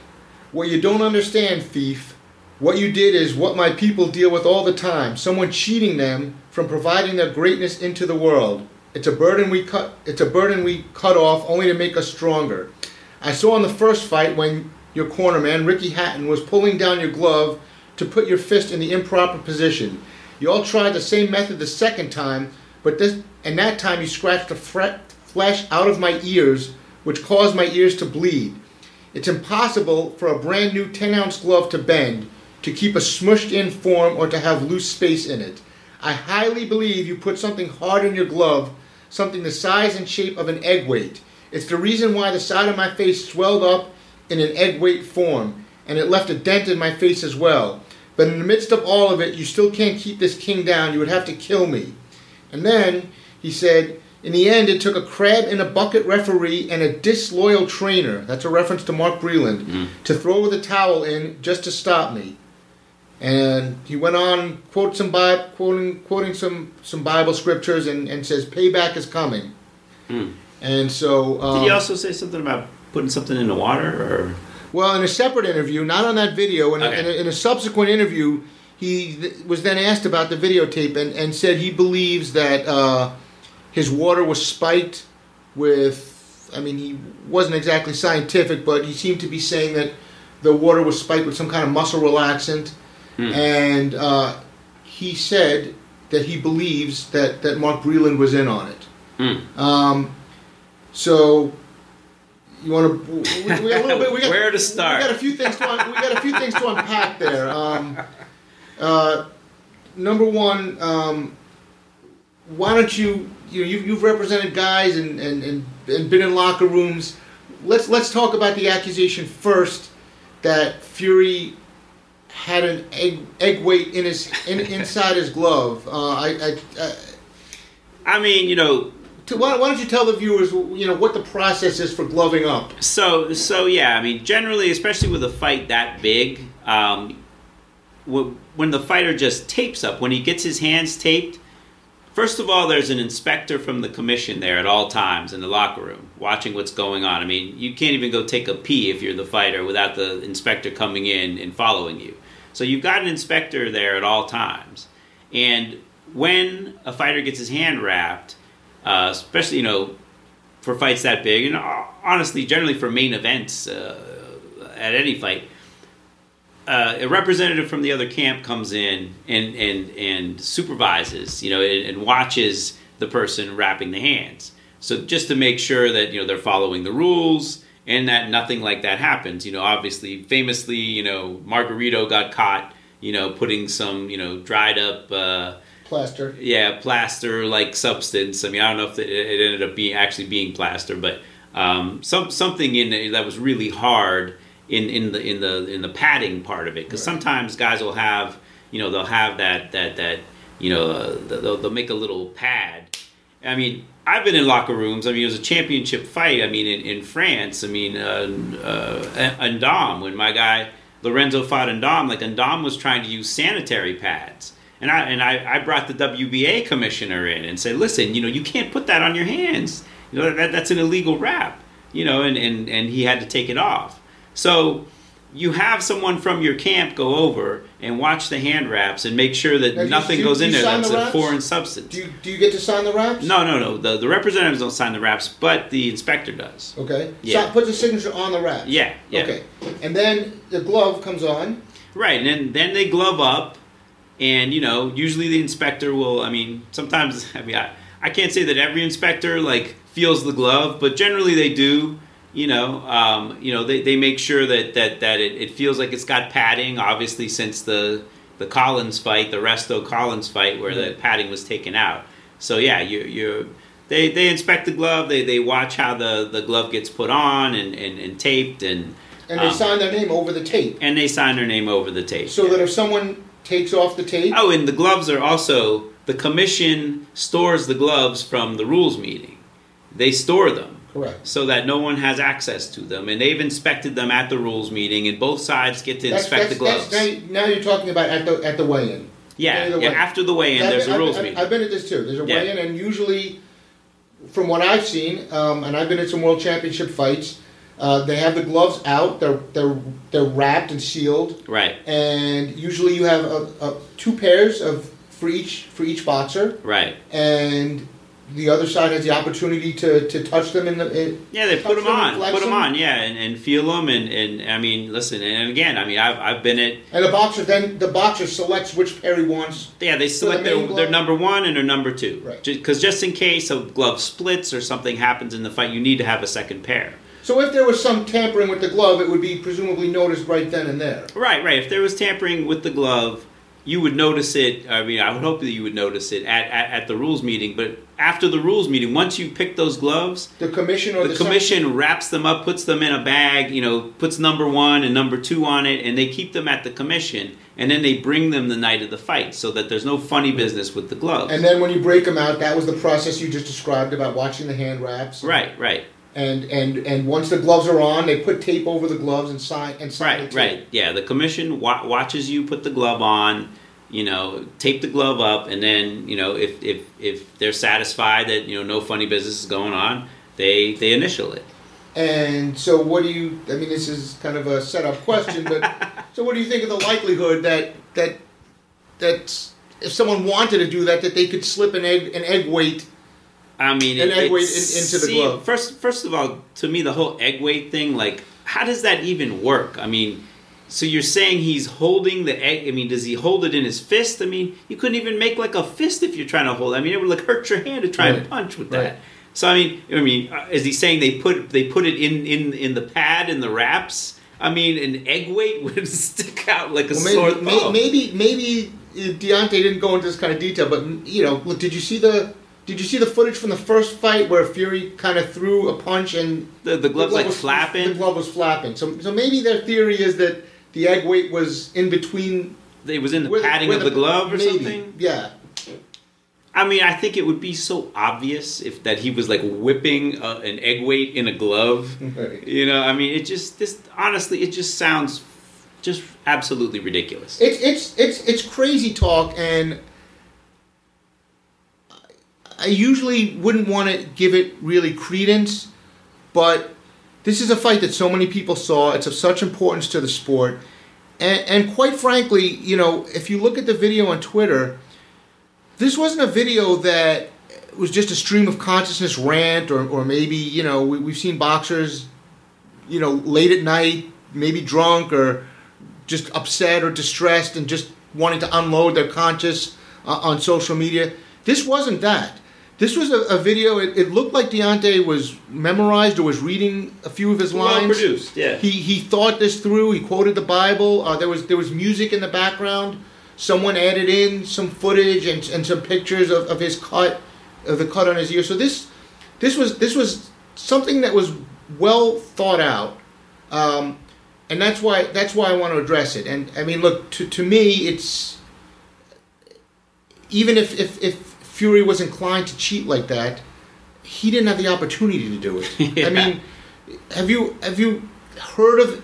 "What you don't understand, thief." What you did is what my people deal with all the time someone cheating them from providing their greatness into the world. It's a burden we cut it's a burden we cut off only to make us stronger. I saw in the first fight when your cornerman, Ricky Hatton, was pulling down your glove to put your fist in the improper position. You all tried the same method the second time, but this and that time you scratched the flesh out of my ears, which caused my ears to bleed. It's impossible for a brand new 10 ounce glove to bend, to keep a smushed in form, or to have loose space in it. I highly believe you put something hard in your glove, something the size and shape of an egg weight. It's the reason why the side of my face swelled up in an egg weight form, and it left a dent in my face as well. But in the midst of all of it, you still can't keep this king down. You would have to kill me. And then he said, in the end, it took a crab in a bucket referee and a disloyal trainer, that's a reference to Mark Breland, mm. to throw the towel in just to stop me. And he went on, quote some Bi- quoting, quoting some, some Bible scriptures, and, and says, payback is coming. Hmm. And so. Um, Did he also say something about putting something in the water? Or Well, in a separate interview, not on that video, in, Okay. in, a, in a subsequent interview, he th- was then asked about the videotape and, and said he believes that uh, his water was spiked with. I mean, he wasn't exactly scientific, but he seemed to be saying that the water was spiked with some kind of muscle relaxant. Hmm. And uh, he said that he believes that, that Mark Breland was in on it. Hmm. Um, so you want to? We, we got a little bit. We got, Where to start? We got a few things to. Un, we got a few things to unpack there. Um, uh, number one, um, why don't you you know you, you've represented guys and, and, and, and been in locker rooms. Let's let's talk about the accusation first that Fury had an egg egg weight in his in, inside his glove. Uh, I, I, I I mean, you know, to, why, why don't you tell the viewers you know what the process is for gloving up? So, so yeah, I mean, generally, especially with a fight that big, um, when the fighter just tapes up, when he gets his hands taped, first of all, there's an inspector from the commission there at all times in the locker room, watching what's going on. I mean, you can't even go take a pee if you're the fighter without the inspector coming in and following you. So you've got an inspector there at all times, and when a fighter gets his hand wrapped, uh, especially you know for fights that big, and uh, honestly, generally for main events uh, at any fight, uh, a representative from the other camp comes in and and and supervises, you know, and, and watches the person wrapping the hands. So just to make sure that you know they're following the rules and that nothing like that happens. You know, obviously, famously, you know, Margarito got caught, you know, putting some you know dried up. Uh, Plaster. yeah, plaster like substance. I mean, I don't know if it, it ended up being actually being plaster, but um, some something in it that was really hard in, in the in the in the padding part of it. Because Right. sometimes guys will have you know they'll have that that that you know uh, they'll, they'll make a little pad. I mean, I've been in locker rooms. I mean, it was a championship fight. I mean, in, in France. I mean, uh, uh, Andam when my guy Lorenzo fought Andam, like Andam was trying to use sanitary pads. And I and I, I brought the WBA commissioner in and said, listen, you know, you can't put that on your hands. You know, that, that's an illegal wrap. You know, and, and, and he had to take it off. So you have someone from your camp go over and watch the hand wraps and make sure that Now, do you- nothing goes in there that's the a foreign substance. Do you, do you get to sign the wraps? no, no, no. The, the representatives don't sign the wraps, but the inspector does. Okay. Yeah. So put the signature on the wraps. Yeah, yeah. Okay. And then the glove comes on. Right, and then, then they glove up, and you know, usually the inspector will. I mean, sometimes I mean, I, I can't say that every inspector like feels the glove, but generally they do. You know, um, you know, they, they make sure that that that it, it feels like it's got padding. Obviously, since the the Collins fight, the Resto Collins fight, where the padding was taken out. So yeah, you you they they inspect the glove. They they watch how the the glove gets put on and and, and taped and. And they um, sign their name over the tape. and they sign their name over the tape. So that if someone takes off the tape, Oh, and the gloves are also the commission stores the gloves from the rules meeting. They store them correct. so that no one has access to them, and they've inspected them at the rules meeting, and both sides get to That's, inspect that's, the gloves. that's, now, now you're talking about at the at the weigh-in. yeah, either yeah. After the weigh-in, there's been- a rules I've, meeting. I've been at this too. There's a Yeah. weigh-in, and usually, from what I've seen, um, and I've been at some world championship fights, uh, they have the gloves out. They're they're they're wrapped and sealed, right, and usually you have a, a, two pairs of for each for each boxer, right. and the other side has the opportunity to, to touch them in the. In, Yeah, they put touch them on, put them them. on, yeah, and, and feel them, and, and I mean, listen, and again, I mean, I've, I've been at And the boxer then the boxer selects which pair he wants. Yeah, they select the their, glove? their number one and their number two. Right. Because just in case a glove splits or something happens in the fight, you need to have a second pair. So if there was some tampering with the glove, it would be presumably noticed right then and there. Right, right. If there was tampering with the glove, you would notice it. I mean, I would hope that you would notice it at, at, at the rules meeting. But after the rules meeting, once you pick those gloves, The commission or the, the, commission wraps them up, puts them in a bag, you know, puts number one and number two on it, and they keep them at the commission, and then they bring them the night of the fight, so that there's no funny business with the gloves. And then when you break them out, that was the process you just described about watching the hand wraps. right, right. And and and once the gloves are on, they put tape over the gloves and sign and sign Right, the tape. right. Yeah, the commission wa- watches you put the glove on, you know, tape the glove up, and then you know if if if they're satisfied that you know no funny business is going on, they they initial it. And so, what do you? I mean, this is kind of a setup question, but so what do you think of the likelihood that that that if someone wanted to do that, that they could slip an egg an egg weight? I mean, An it- egg weight in- into the glove. First, first of all, to me, the whole egg weight thing, like, how does that even work? I mean. So you're saying he's holding the egg? I mean, does he hold it in his fist? I mean, you couldn't even make like a fist if you're trying to hold. it. I mean, it would like hurt your hand to try and punch with Right. that. So I mean, I mean, uh, is he saying they put they put it in in in the pad in the wraps? I mean, an egg weight would stick out like a Well, sore maybe, may, thumb. maybe maybe uh, Deontay didn't go into this kind of detail, but you know, look, did you see the Did you see the footage from the first fight where Fury kind of threw a punch and The, the glove's like was, flapping. The glove was flapping. So, so maybe their theory is that the egg weight was in between it was in the padding of the glove or maybe. something. Yeah. I mean, I think it would be so obvious if that he was like whipping uh, an egg weight in a glove. Right. You know, I mean, it just this honestly, it just sounds just absolutely ridiculous. It's it's it's it's crazy talk, and I usually wouldn't want to give it really credence, but this is a fight that so many people saw. It's of such importance to the sport, and and quite frankly, you know, if you look at the video on Twitter, this wasn't a video that was just a stream of consciousness rant, or or maybe you know we, we've seen boxers, you know, late at night, maybe drunk or just upset or distressed and just wanting to unload their conscience uh, on social media. This wasn't that. This was a, a video. It, it looked like Deontay was memorized or was reading a few of his Well lines. produced, yeah. He he thought this through. He quoted the Bible. Uh, there was there was music in the background. Someone added in some footage and, and some pictures of, of his cut, of the cut on his ear. So this this was this was something that was well thought out. Um, and that's why that's why I want to address it. And I mean, look to to me, it's even if if, if Fury was inclined to cheat like that, he didn't have the opportunity to do it. Yeah. I mean, have you have you heard of?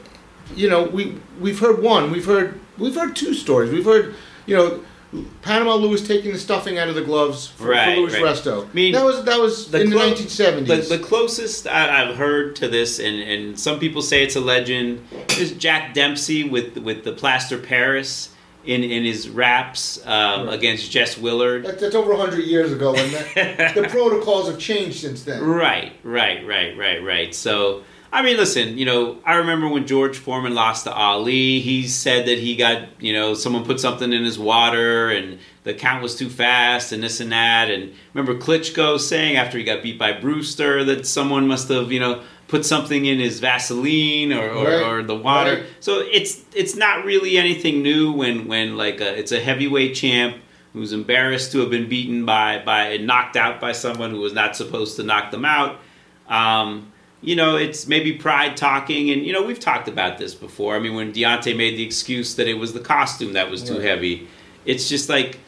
You know, we we've heard one, we've heard we've heard two stories. We've heard you know. Panama Lewis taking the stuffing out of the gloves for, Right, for Luis right. Resto. I mean, that was that was the in clo- the 1970s. The, the closest I, I've heard to this, and, and some people say it's a legend, is Jack Dempsey with with the plaster Paris in in his wraps um, Right. against Jess Willard. That, that's over 100 years ago, and that, the protocols have changed since then. Right, right, right, right, right. So, I mean, listen, you know, I remember when George Foreman lost to Ali, he said that he got, you know, someone put something in his water and the count was too fast and this and that. And remember Klitschko saying after he got beat by Brewster that someone must have, you know, put something in his Vaseline or, or, Right, or the water. right. So it's it's not really anything new when when like a, it's a heavyweight champ who's embarrassed to have been beaten by by knocked out by someone who was not supposed to knock them out. Um, you know, it's maybe pride talking, and you know we've talked about this before. I mean, when Deontay made the excuse that it was the costume that was too Right. heavy, it's just like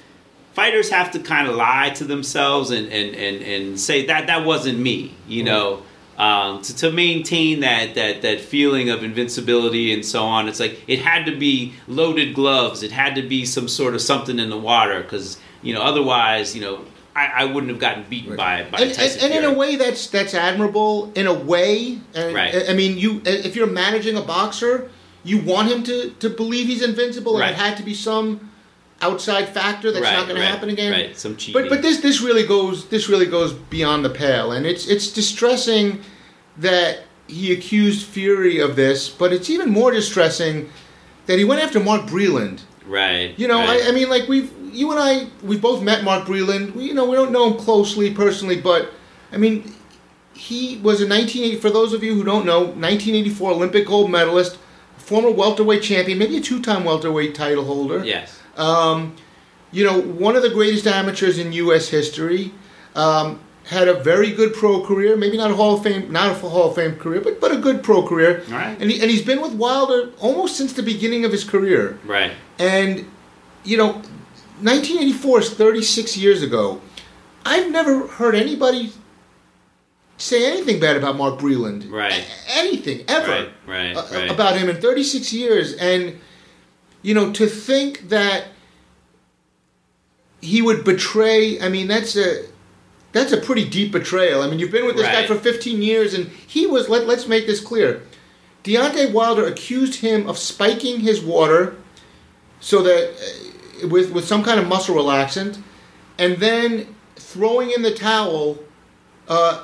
fighters have to kind of lie to themselves and and, and, and say that that wasn't me. You know, um, to, to maintain that that that feeling of invincibility and so on. It's like it had to be loaded gloves. It had to be some sort of something in the water because you know otherwise you know. I, I wouldn't have gotten beaten by by and, Tyson and, and in a way, that's that's admirable. In a way, and, Right. I mean, you if you're managing a boxer, you want him to, to believe he's invincible, and Right. it had to be some outside factor that's Right, not going right, to happen again. right, some cheating. But but this this really goes this really goes beyond the pale, and it's it's distressing that he accused Fury of this, but it's even more distressing that he went after Mark Breland. Right. You know, right. I, I mean, like we've you and I we've both met Mark Breland. We, you know, we don't know him closely personally, but I mean, he was a 1980. For those of you who don't know, 1984 Olympic gold medalist, former welterweight champion, maybe a two-time welterweight title holder. yes. Um, you know, one of the greatest amateurs in U.S. history. Um, had a very good pro career, maybe not a Hall of Fame, not a Hall of Fame career, but but a good pro career. Right. And he, and he's been with Wilder almost since the beginning of his career. Right. And, you know, 1984 is 36 years ago. I've never heard anybody say anything bad about Mark Breland. Right. A- anything, ever. Right. Right. uh, right. About him in 36 years. And, you know, to think that he would betray, I mean, that's a. That's a pretty deep betrayal. I mean, you've been with this guy for 15 years, and he was. Let, let's make this clear. Deontay Wilder accused him of spiking his water so that uh, with with some kind of muscle relaxant, and then throwing in the towel uh,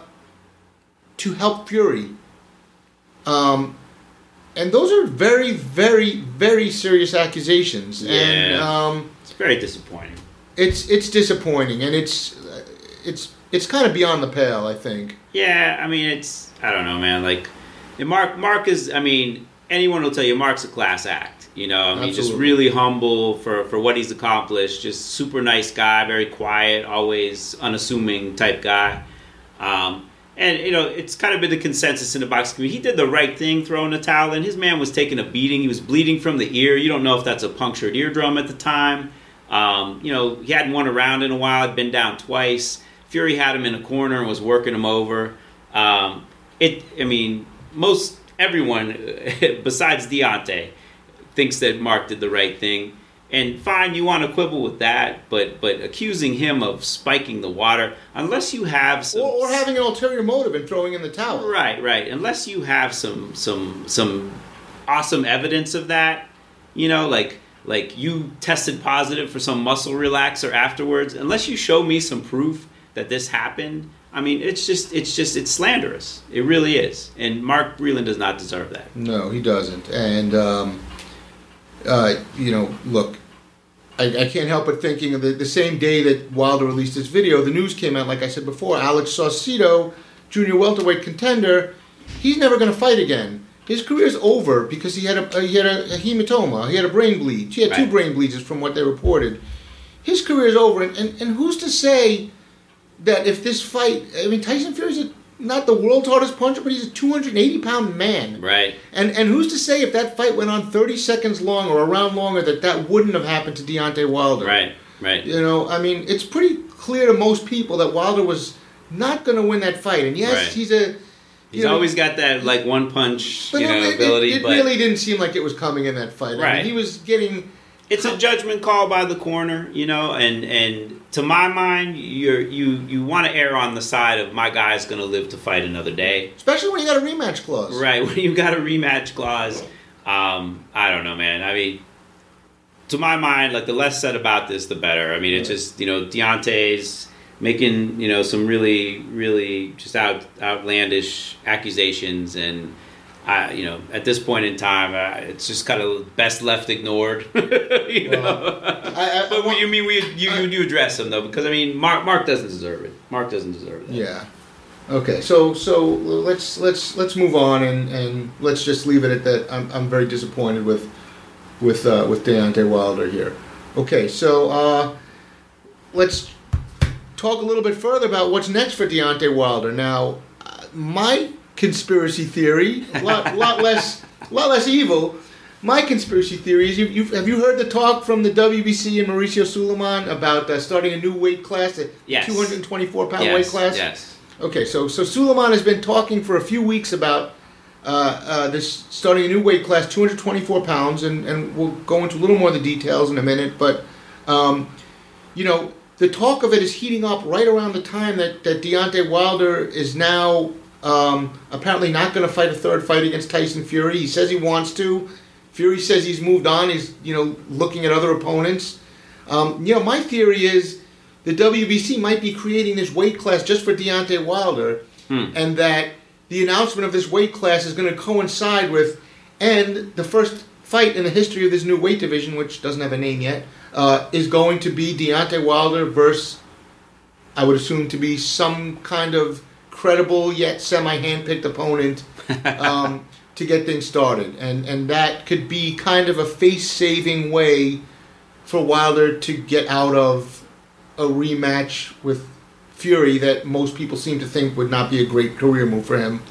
to help Fury. Um, and those are very, very, very serious accusations, and Yeah. um, it's very disappointing. it's it's disappointing, and it's it's it's kind of beyond the pale. I think. Yeah, I mean, it's I don't know, man. Like, Mark, Mark is. I mean, anyone will tell you Mark's a class act. You know, I mean, just really humble for, for what he's accomplished. Just super nice guy, very quiet, always unassuming type guy. Um, and you know, it's kind of been the consensus in the boxing community. He did the right thing throwing the towel in. His man was taking a beating. He was bleeding from the ear. You don't know if that's a punctured eardrum at the time. Um, you know, he hadn't won a round in a while. Had been down twice. Fury had him in a corner and was working him over. Um, it. I mean, most everyone besides Deontay thinks that Mark did the right thing. And fine, you want to quibble with that, but but accusing him of spiking the water, unless you have some Or, or having an ulterior motive in throwing in the towel. Right, right. Unless you have some some some awesome evidence of that, you know, like like you tested positive for some muscle relaxer afterwards. Unless you show me some proof that this happened, I mean, it's just it's just it's slanderous. It really is. And Mark Breland does not deserve that. No, he doesn't. And, um, uh, you know, look, I, I can't help but thinking of the, the same day that Wilder released this video, the news came out, like I said before, Alex Saucedo, junior welterweight contender, he's never going to fight again. His career's over because he had a he had a, a hematoma. He had a brain bleed. He had two brain bleeds, from what they reported. His career's over, and, and, and who's to say that if this fight, I mean, Tyson Fury's a, not the world's hardest puncher, but he's a 280 pound man. Right. And and who's to say if that fight went on 30 seconds long or a round longer that that wouldn't have happened to Deontay Wilder? Right. Right. You know, I mean, it's pretty clear to most people that Wilder was not going to win that fight. And yes, Right. he's a. He's know, always got that like one punch, but you know, it, it- ability. it but really didn't seem like it was coming in that fight. I Right. mean, he was getting. it's a judgment call by the corner, you know, and and to my mind, you're you you want to err on the side of my guy's going to live to fight another day, Especially when you got a rematch clause. right? When you got a rematch clause, um, I don't know, man. I mean, to my mind, like the less said about this, the better. I mean, it's just you know Deontay's making you know some really really just out outlandish accusations and. I, you know, at this point in time, uh, it's just kind of best left ignored. you know, I, I, but I- you mean we you, you you address him though because I mean Mark Mark doesn't deserve it. Mark doesn't deserve that. Yeah. Okay, so so let's let's let's move on and, and let's just leave it at that. I'm, I'm very disappointed with with uh, with Deontay Wilder here. Okay, so uh, let's talk a little bit further about what's next for Deontay Wilder. Now, uh, my conspiracy theory, a lot, lot less lot less evil. My conspiracy theory is: you, have you heard the talk from the WBC and Mauricio Sulaiman about uh, starting a new weight class, a Yes. 224 pound Yes, weight class? Yes. Okay, so so Sulaiman has been talking for a few weeks about uh, uh, this starting a new weight class, 224 pounds, and, and we'll go into a little more of the details in a minute. But um, you know, the talk of it is heating up right around the time that that Deontay Wilder is now um, apparently not going to fight a third fight against Tyson Fury. He says he wants to. Fury says he's moved on. He's you know looking at other opponents. Um, you know, my theory is the WBC might be creating this weight class just for Deontay Wilder, and that the announcement of this weight class is going to coincide with and the first fight in the history of this new weight division, which doesn't have a name yet, uh, is going to be Deontay Wilder versus, I would assume, to be some kind of credible yet semi-handpicked opponent um, to get things started, and and that could be kind of a face-saving way for Wilder to get out of a rematch with Fury that most people seem to think would not be a great career move for him,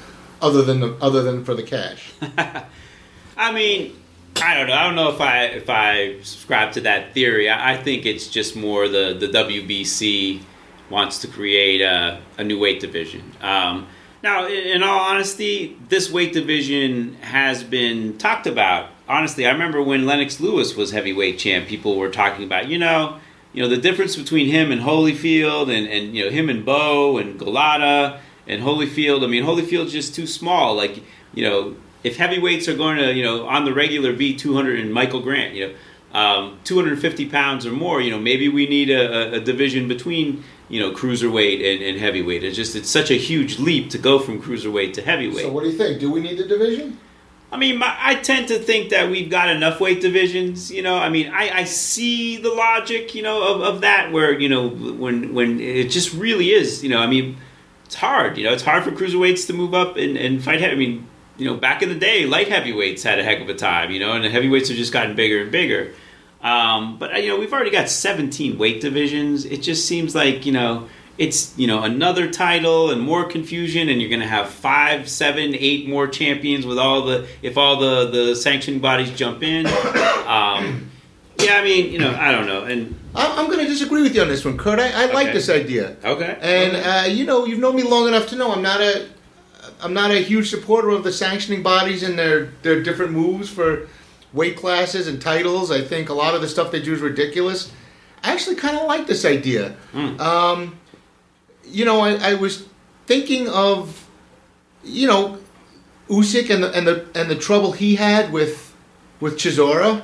other than the, other than for the cash. I mean, I don't know. I don't know if I if I subscribe to that theory. I, I think it's just more the the WBC wants to create a, a new weight division. Um, now, in, all honesty, this weight division has been talked about. Honestly, I remember when Lennox Lewis was heavyweight champ, people were talking about, you know, you know the difference between him and Holyfield, and and you know him and Bowe and Golota and Holyfield. I mean, Holyfield's just too small. Like you know, if heavyweights are going to you know on the regular be 200 and Michael Grant, you know, um, 250 pounds or more, you know, maybe we need a- a division between you know cruiserweight and, and heavyweight. It's just it's such a huge leap to go from cruiserweight to heavyweight. So what do you think? Do we need the division? I mean, my, I tend to think that we've got enough weight divisions. You know, I mean, I, I see the logic, you know, of, of that. Where you know, when when it just really is, you know, I mean, it's hard. You know, it's hard for cruiserweights to move up and, and fight heavy. I mean, you know, back in the day, light heavyweights had a heck of a time, you know, and the heavyweights have just gotten bigger and bigger. Um, but you know, we've already got 17 weight divisions. It just seems like you know, it's you know another title and more confusion, and you're going to have five, seven, eight more champions with all the if all the the sanctioning bodies jump in. Um, yeah, I mean, you know, I don't know, and I'm, I'm going to disagree with you on this one, Kurt. I, I like this idea. okay, And uh, you know, you've known me long enough to know I'm not a I'm not a huge supporter of the sanctioning bodies and their their different moves for weight classes and titles. I think a lot of the stuff they do is ridiculous. I actually kind of like this idea. Um, you know, I, I was thinking of you know Usyk and the and the and the trouble he had with with Chisora.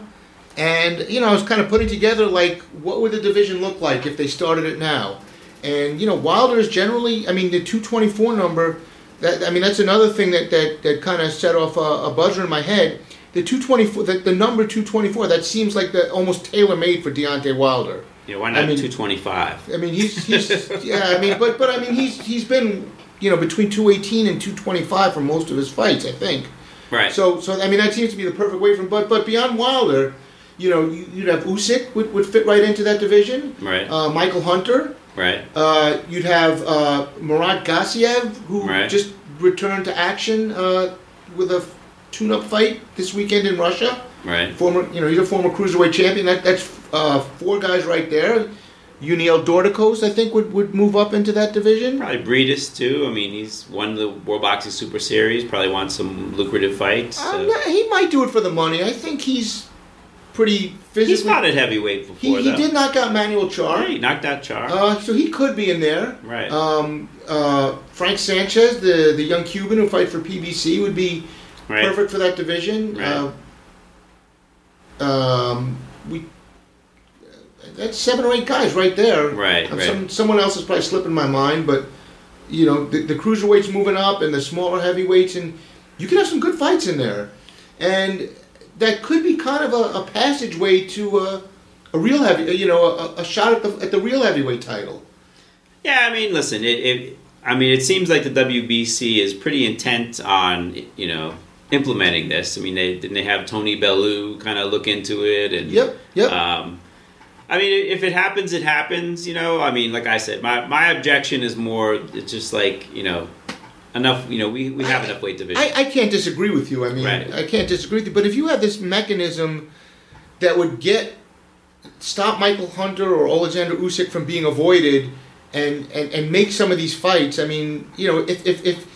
And you know, I was kind of putting together like what would the division look like if they started it now. And you know, Wilder is generally, I mean, the 224 number. That I mean, that's another thing that that, that kind of set off a, a buzzer in my head. The 224, the, the number 224, that seems like the almost tailor made for Deontay Wilder. know, why not I mean- 225? I mean, he's, he's yeah. I mean, but but I mean, he's he's been you know between 218 and 225 for most of his fights, I think. Right. So, so I mean, that seems to be the perfect way from. But, but beyond Wilder, you know, you- you'd have Usyk would, would fit right into that division. Right. Uh, Michael Hunter. right. Uh, you'd have uh, Murat Gassiev, who Right. just returned to action uh, with a tune-up fight this weekend in Russia. Right. Former, you know, he's a former cruiserweight champion. That, that's uh, four guys right there. Yuniel Dorticos, I think, would, would move up into that division. Probably Briedis too. I mean, he's won the World Boxing Super Series. Probably wants some lucrative fights. So- not- he might do it for the money. I think he's pretty physically. He's fought at heavyweight before, He, he did knock out Manuel Charr, Yeah, he knocked out Charr. uh, so he could be in there. right. Um, uh, Frank Sanchez, the the young Cuban who fight for PBC, would be right. perfect for that division. Right. Uh, um, we that's seven or eight guys right there. Right, Uh, right. Some, someone else is probably slipping my mind, but you know the, the cruiserweights moving up and the smaller heavyweights, and you can have some good fights in there, and that could be kind of a, a passageway to a, a real heavy, you know, a, a shot at the at the real heavyweight title. Yeah, I mean, listen, it, it. I mean, it seems like the WBC is pretty intent on you know implementing this. I mean, they didn't they have Tony Bellew kind of look into it and Yep, yep. Um, I mean, if it happens, it happens. You know, I mean, like I said, my my objection is more it's just like you know enough. You know, we we have I- enough weight division. I, I can't disagree with you. I mean, Right. I can't disagree with you. But if you have this mechanism that would get stop Michael Hunter or Alexander Usyk from being avoided and, and, and make some of these fights, I mean, you know, if if if, if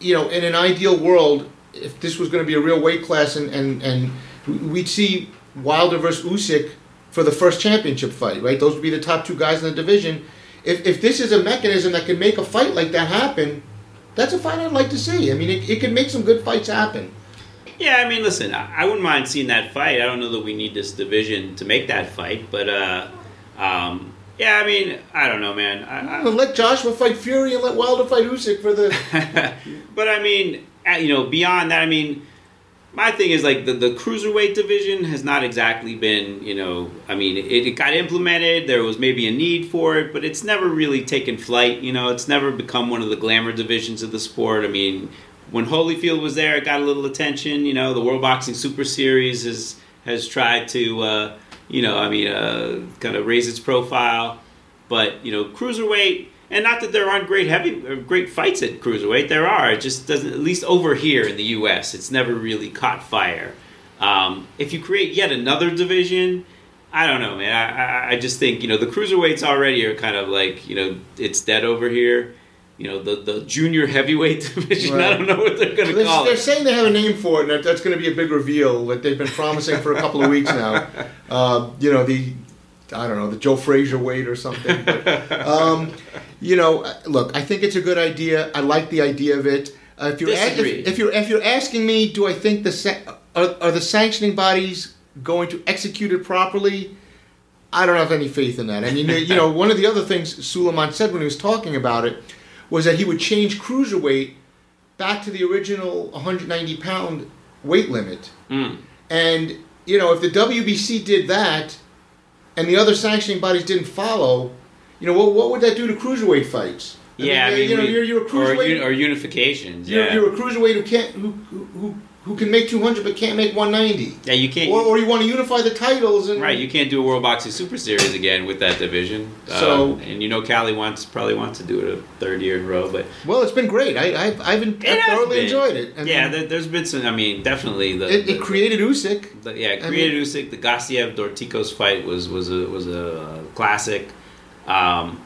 you know, in an ideal world, if this was going to be a real weight class and, and, and we'd see Wilder versus Usyk for the first championship fight, right? Those would be the top two guys in the division. If, if this is a mechanism that can make a fight like that happen, that's a fight I'd like to see. I mean, it, it can make some good fights happen. Yeah, I mean, listen, I, I wouldn't mind seeing that fight. I don't know that we need this division to make that fight, but uh, um, yeah, I mean, I don't know, man. I, I, let Joshua fight Fury and let Wilder fight Usyk for the. but I mean, uh, you know, beyond that, I mean, my thing is like the, the cruiserweight division has not exactly been, you know, I mean, it, it got implemented. There was maybe a need for it, but it's never really taken flight. You know, it's never become one of the glamour divisions of the sport. I mean, when Holyfield was there, it got a little attention. You know, the World Boxing Super Series has has tried to, uh, you know, I mean, uh, kind of raise its profile. But you know, cruiserweight, and not that there aren't great heavy, great fights at cruiserweight. There are. It just doesn't. At least over here in the U.S., it's never really caught fire. Um, if you create yet another division, I don't know, man. I, I, I just think you know the cruiserweights already are kind of like you know it's dead over here. You know the the junior heavyweight division. I don't know what they're going to They're, call they're saying they have a name for it, and that, that's going to be a big reveal that they've been promising for a couple of weeks now. Uh, you know the, I don't know the Joe Frazier weight or something. But, um, you know, uh, look, I think it's a good idea. I like the idea of it. Uh, if you're a- Disagree. if, if you're if you're asking me, do I think the sa- are, are the sanctioning bodies going to execute it properly? I don't have any faith in that. I mean, you know, one of the other things Sulaiman said when he was talking about it was that he would change cruiserweight back to the original 190 pound weight limit. Mm. And you know, if the WBC did that, and the other sanctioning bodies didn't follow, you know, what, what would that do to cruiserweight fights? yeah, I mean, you know, we- you're, you're a or, cruiserweight. un- or unifications. you're, Yeah, you're a cruiserweight who can't who, who who who can make 200 but can't make 190. yeah, you can't. Or, or you want to unify the titles and Right, you can't do a World Boxing Super Series again with that division. So- Um, and you know, Kalle wants probably wants to do it a third year in a row, but Well, it's been great. I, I've, I've, en- It I've thoroughly been. enjoyed it. I yeah, mean, there, there's been some. I mean, definitely the it, the- it created Usyk. the- yeah, I created Usyk. The Gassiev Dorticos fight was was a was a classic. Um,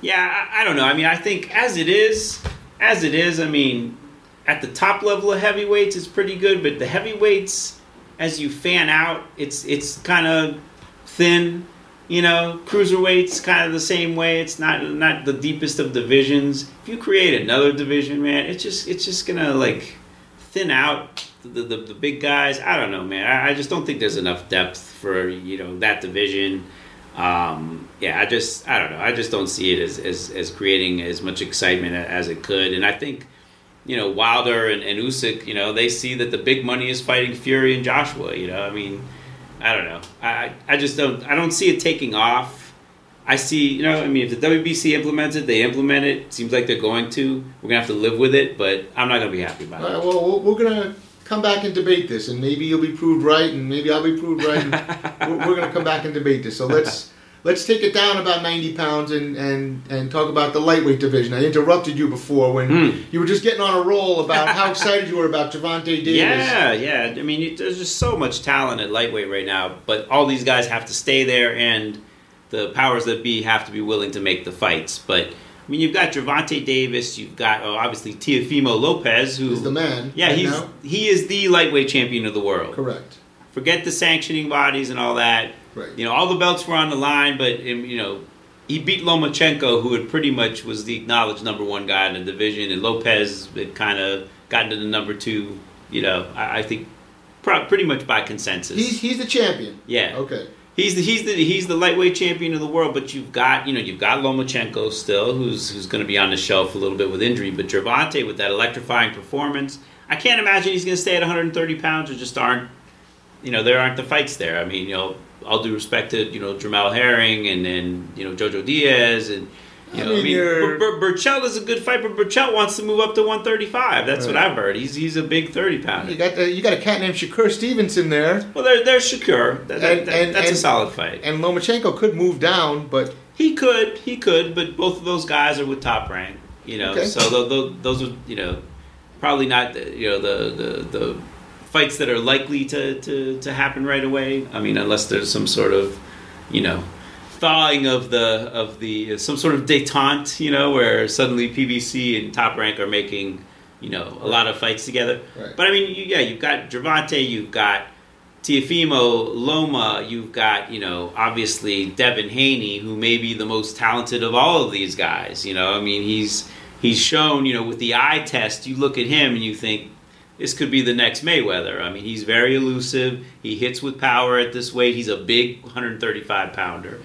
yeah, I, I don't know. I mean, I think as it is, as it is. I mean, at the top level of heavyweights, it's pretty good, but the heavyweights, as you fan out, it's it's kind of thin. You know, cruiserweights kind of the same way. It's not not the deepest of divisions. If you create another division, man, it's just it's just gonna like thin out the the, the big guys. I don't know, man. I, I just don't think there's enough depth for you know that division. Um, yeah, I just I don't know. I just don't see it as as, as creating as much excitement as it could. And I think you know Wilder and, and Usyk, you know, they see that the big money is fighting Fury and Joshua. You know, I mean, I don't know. I I just don't I don't see it taking off. I see, you know, I mean, if the WBC implements it, they implement it. Seems like they're going to. We're gonna have to live with it, but I'm not gonna be happy about it. well, we're- we're gonna come back and debate this, and maybe you'll be proved right, and maybe I'll be proved right. And we're, we're gonna come back and debate this. So let's let's take it down about 90 pounds and and and talk about the lightweight division. I interrupted you before when Hmm. you were just getting on a roll about how excited you were about Gervonta Davis. Yeah, yeah. I mean, you, there's just so much talent at lightweight right now, but all these guys have to stay there, and the powers that be have to be willing to make the fights. But I mean, you've got Gervonta Davis, you've got oh, obviously Teofimo Lopez, who is the man. yeah, right he's now. he is the lightweight champion of the world. correct. Forget the sanctioning bodies and all that. Right. You know, all the belts were on the line, but um, you know, he beat Lomachenko, who had pretty much was the acknowledged number one guy in the division, and Lopez had kind of gotten to the number two. You know, I, I think pro- pretty much by consensus. He's he's the champion. yeah, Okay. he's the he's the he's the lightweight champion of the world. But you've got you know you've got Lomachenko still, who's who's going to be on the shelf a little bit with injury. But Gervonta with that electrifying performance, I can't imagine he's going to stay at 130 pounds. Or just aren't you know there aren't the fights there. I mean you know all due respect to you know Jamal Herring and then you know Jojo Diaz and. You I know, I mean, mean, Bur- Bur- Berchelt is a good fight, but Berchelt wants to move up to 135. That's what I've heard. He's he's a big 30 pounder. You got the, you got a cat named Shakur Stevenson there, Well, there, there's Shakur. That, And- that- and- that's a solid fight. and Lomachenko could move down, but He could, he could, but both of those guys are with Top Rank. You know, Okay. so th th those are you know probably not the- you know the, the the fights that are likely to, to to happen right away. I mean, unless there's some sort of you know thawing of the of the some sort of detente. You know, where suddenly PBC and Top Rank are making you know a lot of fights together. Right. But I mean, you, yeah, you've got Gervonta, you've got Teofimo, Loma, you've got, you know, obviously Devin Haney, who may be the most talented of all of these guys. You know, I mean, he's he's shown, you know, with the eye test, you look at him and you think this could be the next Mayweather. I mean, he's very elusive. He hits with power at this weight. He's a big 135 pounder.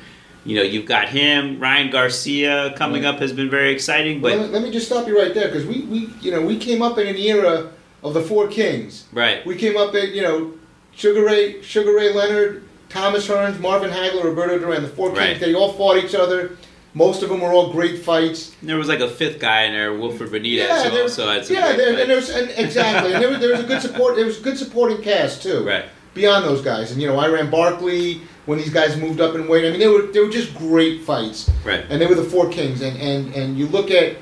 You know, you've got him. Ryan Garcia coming Right. up has been very exciting, but let, let me just stop you right there because we, we you know we came up in an era of the four kings. right, We came up in you know Sugar Ray Sugar Ray Leonard, Thomas Hearns, Marvin Hagler, Roberto Duran. The four kings. Right. They all fought each other. Most of them were all great fights. there was like a fifth guy in there, Wilfred Benitez, who there- also had some yeah, there, and there was and exactly, and there was, there was a good support. There was a good supporting cast too. right. Beyond those guys, and you know, Iran Barkley when these guys moved up in weight. I mean, they were they were just great fights. Right. and they were the four kings. And and and you look at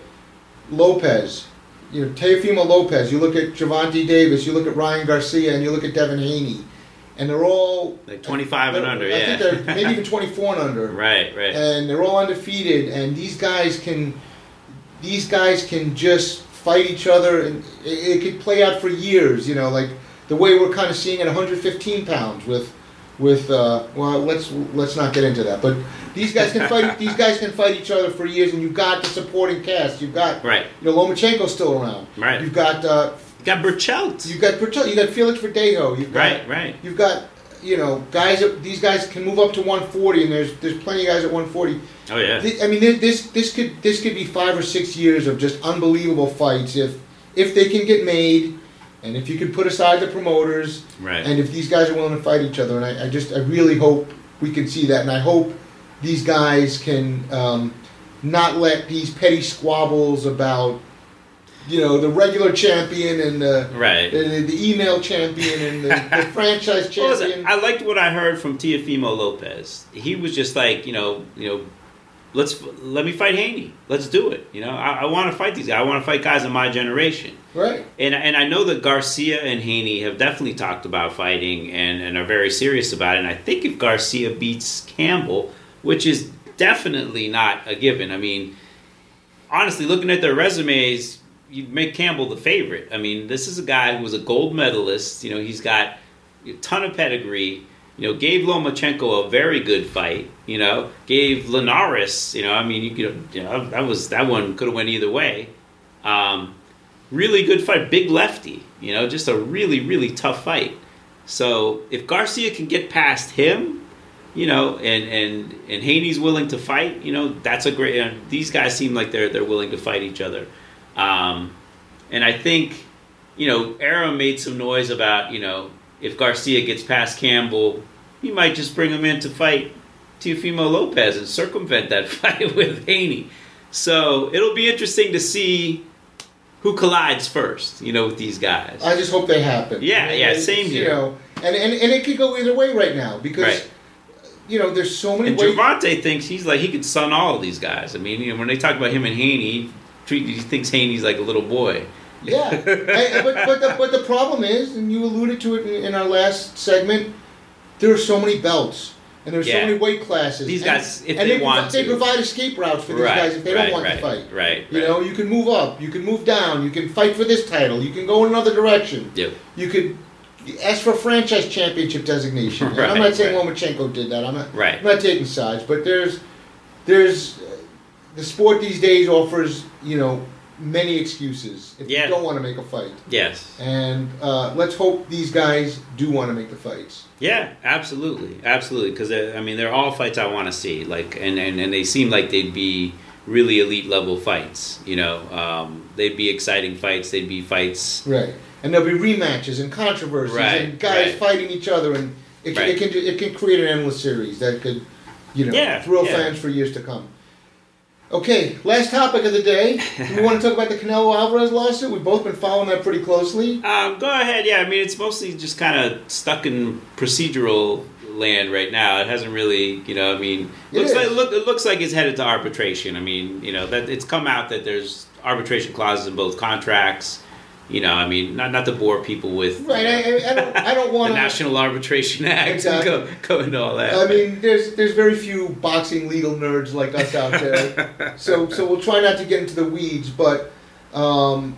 Lopez, you know Teofimo Lopez. You look at Gervonta Davis. You look at Ryan Garcia, and you look at Devin Haney, and they're all Like 25 and under, I yeah. think they're maybe even twenty four and under. Right, right. And they're all undefeated. And these guys can, these guys can just fight each other, and it, it could play out for years. You know, like the way we're kind of seeing at 115 pounds with. With uh, well, let's let's not get into that. But these guys can fight. these guys can fight each other for years, and you've got the supporting cast. You've got right, you know Lomachenko's still around. right. You've got uh, got Berchelt. you've got Bertel- you got Felix Verdejo. You've got Right, right. You've got you know guys. that- These guys can move up to 140, and there's there's plenty of guys at 140. Oh yeah. I mean, this this could this could be five or six years of just unbelievable fights if if they can get made, and if you can put aside the promoters, Right. and if these guys are willing to fight each other. And I, I just I really hope we can see that, and I hope these guys can um, not let these petty squabbles about you know the regular champion and the Right. the, the email champion and the, the franchise listen, champion. I liked what I heard from Teofimo Lopez. He was just like, you know, you know, let's let me fight Haney. Let's do it. You know, I, I want to fight these guys. I want to fight guys of my generation. right. And and I know that Garcia and Haney have definitely talked about fighting and, and are very serious about it. And I think if Garcia beats Campbell, which is definitely not a given. I mean, honestly, looking at their resumes, you'd make Campbell the favorite. I mean, this is a guy who was a gold medalist. You know, he's got a ton of pedigree. You know, gave Lomachenko a very good fight. You know, gave Linares. You know, I mean, you could, you know, that was that one could have went either way. Um, really good fight, big lefty. You know, just a really really tough fight. So if Garcia can get past him, you know, and and and Haney's willing to fight, you know, that's a great. Uh, these guys seem like they're they're willing to fight each other, um, and I think, you know, Arum made some noise about you know if Garcia gets past Campbell, he might just bring him in to fight Teofimo Lopez and circumvent that fight with Haney. So it'll be interesting to see who collides first, you know, with these guys. I just hope they happen. Yeah, I mean, yeah, same You here. know, and, and and it could go either way right now because Right. you know there's so many And ways. Gervonta thinks he's like he could sun all of these guys. I mean, you know, when they talk about him and Haney, he, treat, he thinks Haney's like a little boy. Yeah, And- but but the, but the problem is, and you alluded to it in, in our last segment, there are so many belts and there's Yeah. so many weight classes. These And- guys, if and they provi- want they to. provide escape routes for these right, guys if they right, don't want right, to fight. Right. You right. know, you can move up, you can move down, you can fight for this title, you can go in another direction. Yep. You could ask for franchise championship designation. And I'm not saying. Lomachenko did that. I'm not. Right. I'm not taking sides, but there's there's the sport these days offers you know many excuses if Yeah. you don't want to make a fight. Yes. And uh, let's hope these guys do want to make the fights. Yeah, absolutely, absolutely. Because I mean, they're all fights I want to see. Like, and, and and they seem like they'd be really elite level fights. You know, um, they'd be exciting fights. They'd be fights. Right. And there'll be rematches and controversies Right, and guys right. fighting each other, and it can, Right. it can it can create an endless series that could, you know, Yeah, thrill yeah. fans for years to come. Okay, last topic of the day. We want to talk about the Canelo Alvarez lawsuit? We've both been following that pretty closely. Um, go ahead. Yeah, I mean, it's mostly just kind of stuck in procedural land right now. It hasn't really, you know, I mean, It looks is. like look, it looks like it's headed to arbitration. I mean, you know, that it's come out that there's arbitration clauses in both contracts. You know, I mean, not not to bore people with Right. I, I, I don't. I don't the want to. National Arbitration Act Exactly. go go into all that. I mean, there's there's very few boxing legal nerds like us out there, so so we'll try not to get into the weeds. But um,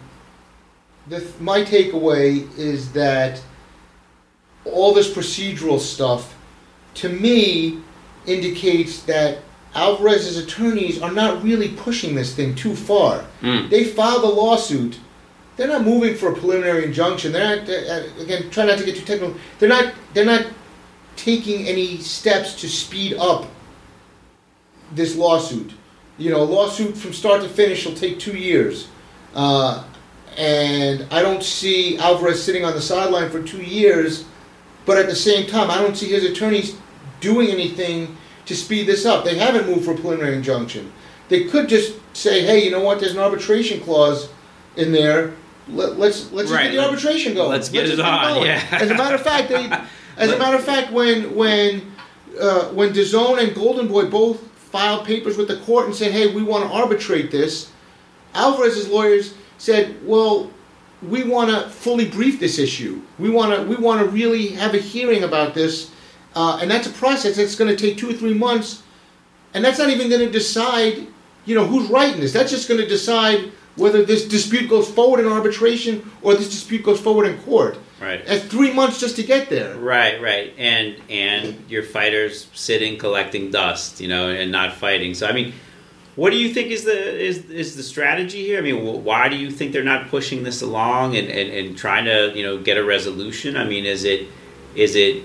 the, my takeaway is that all this procedural stuff, to me, indicates that Alvarez's attorneys are not really pushing this thing too far. Mm. They filed a lawsuit. They're not moving for a preliminary injunction. They're not. Uh, again, try not to get too technical. They're not. They're not taking any steps to speed up this lawsuit. You know, a lawsuit from start to finish will take two years. Uh, and I don't see Alvarez sitting on the sideline for two years, but at the same time, I don't see his attorneys doing anything to speed this up. They haven't moved for a preliminary injunction. They could just say, hey, you know what, there's an arbitration clause in there. Let, let's let's Right, get the arbitration going. let's get just it on, going. yeah. As a matter of fact, they, as a matter of fact, when when uh, when DAZN and Golden Boy both filed papers with the court and said, "Hey, we want to arbitrate this," Alvarez's lawyers said, "Well, we want to fully brief this issue. We want to we want to really have a hearing about this, uh, and that's a process that's going to take two or three months, and that's not even going to decide, you know, who's right in this. That's just going to decide." Whether this dispute goes forward in arbitration or this dispute goes forward in court. Right. That's three months just to get there. Right, right, and and your fighters sitting collecting dust, you know, and not fighting. So I mean, what do you think is the is is the strategy here? I mean, why do you think they're not pushing this along and, and, and trying to you know get a resolution? I mean, is it is it?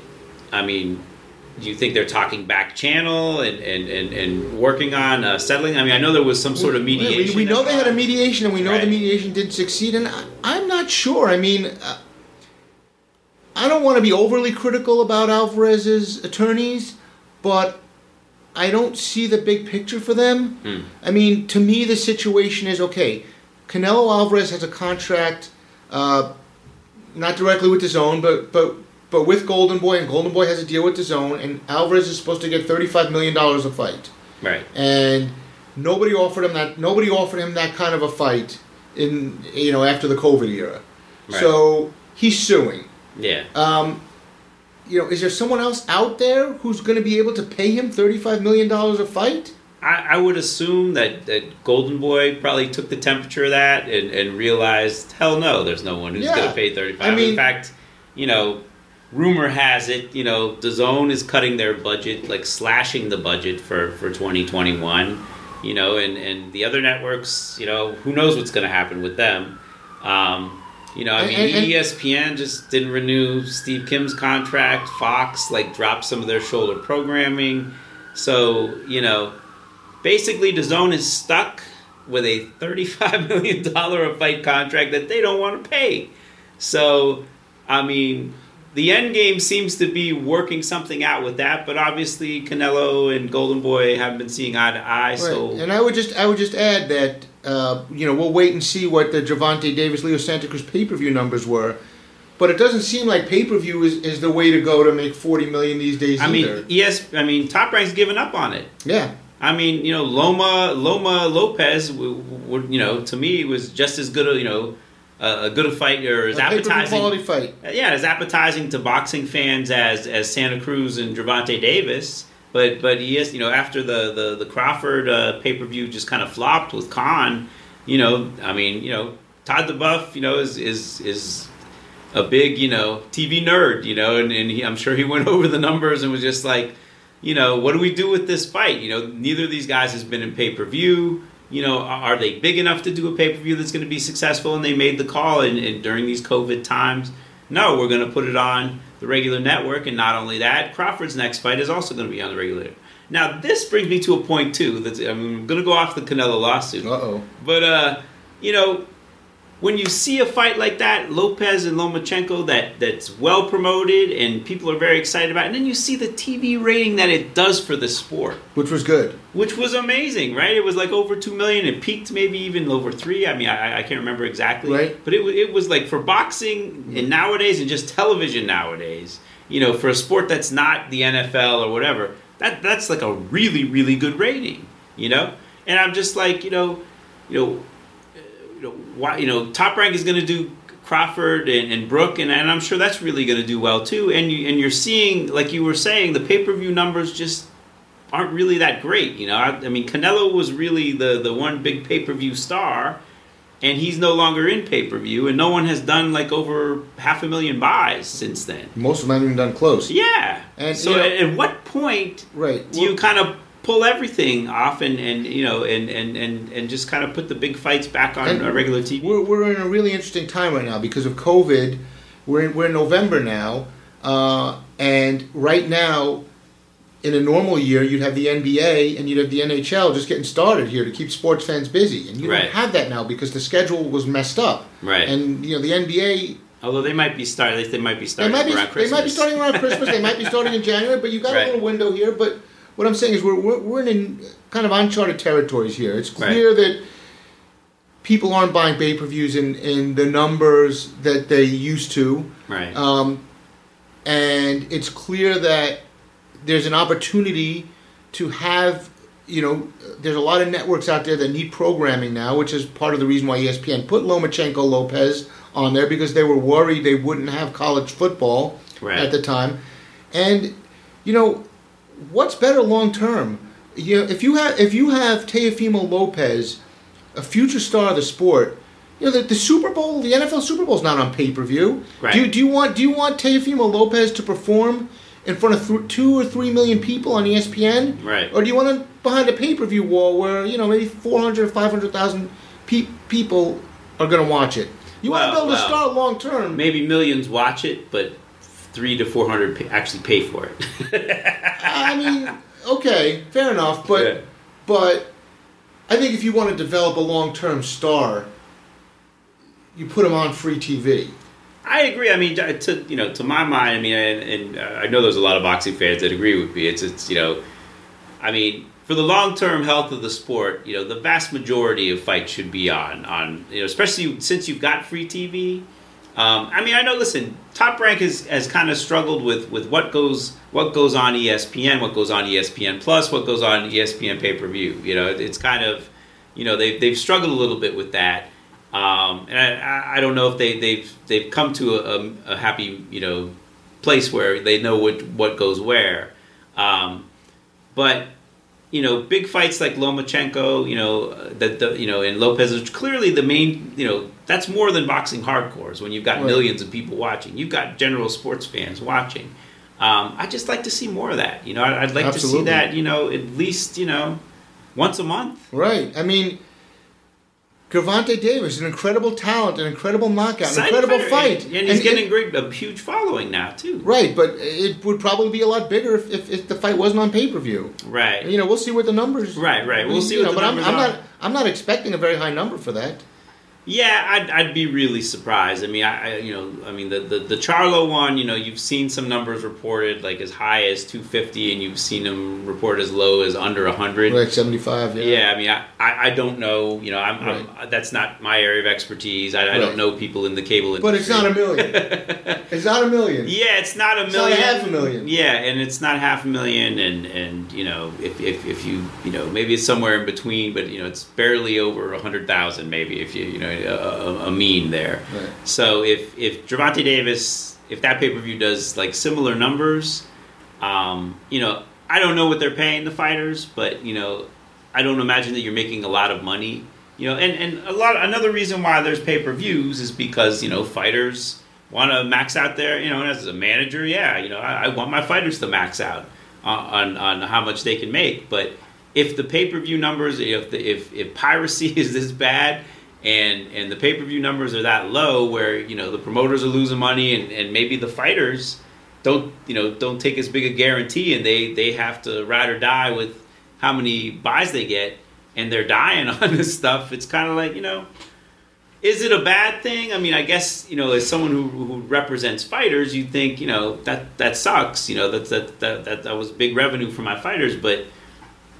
I mean, do you think they're talking back channel and and, and, and working on uh, settling? I mean, I know there was some sort of mediation. We, we know they had a mediation, and we know Right. the mediation did succeed. And I, I'm not sure. I mean, uh, I don't want to be overly critical about Alvarez's attorneys, but I don't see the big picture for them. Hmm. I mean, to me, the situation is okay. Canelo Alvarez has a contract, uh, not directly with DAZN, but but but with Golden Boy, and Golden Boy has a deal with DAZN, and Alvarez is supposed to get thirty five million dollars a fight, Right. and nobody offered him that. Nobody offered him that kind of a fight in you know after the COVID era. Right. So he's suing. Yeah. Um, you know, is there someone else out there who's going to be able to pay him thirty-five million dollars a fight? I, I would assume that, that Golden Boy probably took the temperature of that and, and realized, hell no, there's no one who's Yeah. going to pay 35 I mean- In fact, you know, rumor has it, you know, DAZN is cutting their budget, like slashing the budget for, for 2021, you know, and, and the other networks, you know, who knows what's going to happen with them. Um, you know, I mean, and- and- ESPN just didn't renew Steve Kim's contract. Fox, like, dropped some of their shoulder programming. So, you know, basically DAZN is stuck with a $35 million a fight contract that they don't want to pay. So, I mean, the end game seems to be working something out with that, but obviously Canelo and Golden Boy haven't been seeing eye to eye. So, Right. And I would just I would just add that uh, you know we'll wait and see what the Gervonta Davis Leo Santa Cruz pay per view numbers were, but it doesn't seem like pay per view is, is the way to go to make forty million these days I mean, yes, I mean, Top Rank's given up on it. yeah, I mean, you know, Loma Loma Lopez, you know, to me was just as good a you know a good fight or as a pay per view appetizing. quality fight. Yeah, as appetizing to boxing fans as as Santa Cruz and Gervonta Davis. But but he is you know after the the the Crawford uh, pay per view just kind of flopped with Khan. You know, I mean, you know, Todd duBoef, you know, is is is a big you know TV nerd. You know, and, and he, I'm sure he went over the numbers and was just like, you know, what do we do with this fight? You know, neither of these guys has been in pay per view. You know, are they big enough to do a pay per view that's going to be successful? And they made the call, and, and during these COVID times, no, we're going to put it on the regular network. And not only that, Crawford's next fight is also going to be on the regular. Now, this brings me to a point too. That's mean, I'm going to go off the Canelo lawsuit. Uh oh. But uh, you know, when you see a fight like that, Lopez and Lomachenko, that that's well promoted and people are very excited about, it, and then you see the TV rating that it does for the sport, Which was good. which was amazing, right? It was like over two million. It peaked maybe even over three. I mean, I, I can't remember exactly, Right. But it it was like for boxing mm-hmm. and nowadays and just television nowadays. You know, for a sport that's not the NFL or whatever, that that's like a really really good rating. You know, and I'm just like you know, you know you know, why, you know, Top Rank is going to do Crawford and, and Brook, and, and I'm sure that's really going to do well too. And you and you're seeing, like you were saying, the pay per view numbers just aren't really that great. You know, I, I mean, Canelo was really the the one big pay per view star, and he's no longer in pay per view, and no one has done like over half a million buys since then. Most of them haven't even done close. Yeah. And, so you know- at, at what point Right. do you kind of pull everything off and, and you know and, and, and, and just kind of put the big fights back on And regular TV? We're, we're in a really interesting time right now because of COVID. We're in, we're in November now, uh, and right now, in a normal year, you'd have the NBA and you'd have the NHL just getting started here to keep sports fans busy, and you Right. don't have that now because the schedule was messed up. Right. And you know the NBA, Although they might be starting, they might be they starting might be around they Christmas. might be starting around Christmas. they might be starting in January, but you got Right. a little window here. But what I'm saying is we're we're, we're in kind of uncharted territories here. It's clear that people aren't buying pay per views in, in the numbers that they used to. Right. Um, and it's clear that there's an opportunity to have, you know, there's a lot of networks out there that need programming now, which is part of the reason why ESPN put Lomachenko Lopez on there because they were worried they wouldn't have college football Right. at the time. And, you know, what's better long term? You know, if you have if you have Teofimo Lopez, a future star of the sport, you know the, the Super Bowl, the NFL Super Bowl is not on pay per view. Right. Do you, do you want do you want Teofimo Lopez to perform in front of th- two or three million people on ESPN? Right. Or do you want him behind a pay per view wall where you know maybe 400 500,000 pe- people are going to watch it? You want to build a star long term. Maybe millions watch it, but three to four hundred actually pay for it. I mean, okay, fair enough, but Yeah. but I think if you want to develop a long-term star, you put him on free TV. I agree. I mean, to you know, to my mind, I mean, and, and uh, I know there's a lot of boxing fans that agree with me. It's it's you know, I mean, for the long term health of the sport, you know, the vast majority of fights should be on on you know, especially since you've got free TV. Um, I mean, I know. Listen, Top Rank has, has kind of struggled with, with what goes what goes on ESPN, what goes on ESPN Plus, what goes on ESPN pay per view. You know, it's kind of you know they've they've struggled a little bit with that. Um, and I, I don't know if they they've they've come to a, a, happy you know place where they know what what goes where. Um, but you know, big fights like Lomachenko, you know, that the you know, and Lopez, which clearly the main, you know, that's more than boxing hardcores. When you've got right. millions of people watching, you've got general sports fans watching. Um, I just like to see more of that. You know, I'd like Absolutely. to see that. You know, at least you know, once a month. Right. I mean, Gervonta Davis, an incredible talent, an incredible knockout, an incredible fight, and, and he's and, getting great, a huge following now too. Right, but it would probably be a lot bigger if, if, if the fight wasn't on pay per view. Right. You know, we'll see what the numbers. Right, right. We'll see what know, the but numbers I'm, I'm are. not. I'm not expecting a very high number for that. Yeah, I'd, I'd be really surprised. I mean, I, I you know, I mean the, the the Charlo one, you know, you've seen some numbers reported like as high as 250, and you've seen them report as low as under 100, like 75. Yeah. Yeah, I mean, I, I, I don't know. You know, I'm, right. I'm, that's not my area of expertise. I, I don't know people in the cable industry. But it's not a million. it's not a million. Yeah, it's not a million. It's not a half a million. Yeah, and it's not half a million, and and you know, if if, if you you know maybe it's somewhere in between, but you know, it's barely over 100,000 maybe if you you know. A, a mean there. Right. So if if Gervonta Davis, if that pay per view does like similar numbers, um, you know, I don't know what they're paying the fighters, but you know, I don't imagine that you're making a lot of money. You know, and, and a lot another reason why there's pay per views is because you know fighters want to max out there. You know, and as a manager, yeah, you know, I, I want my fighters to max out on, on, on how much they can make. But if the pay per view numbers, if the, if if piracy is this bad, and and the pay per view numbers are that low where you know the promoters are losing money and, and maybe the fighters don't you know don't take as big a guarantee and they they have to ride or die with how many buys they get and they're dying on this stuff. It's kind of like you know. Is it a bad thing? I mean, I guess you know, as someone who, who represents fighters, you think you know that that sucks. You know, that that that that, that was big revenue for my fighters, but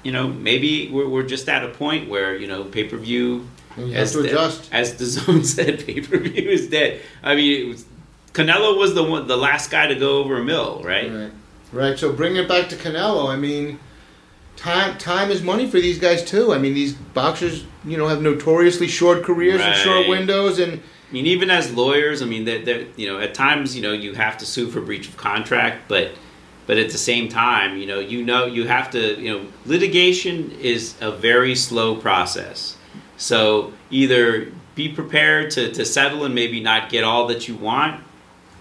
you know, maybe we're, we're just at a point where you know pay per view you have to adjust. The, as the zone said, pay per view is dead. I mean, was, Canelo was the one, the last guy to go over a mill, right? Right. Right. So bring it back to Canelo. I mean, time time is money for these guys too. I mean, these boxers, you know, have notoriously short careers right. and short windows, and I mean, even as lawyers, I mean, that you know, at times, you know, you have to sue for breach of contract, but but at the same time, you know, you know, you have to, you know, litigation is a very slow process. So either be prepared to, to settle and maybe not get all that you want,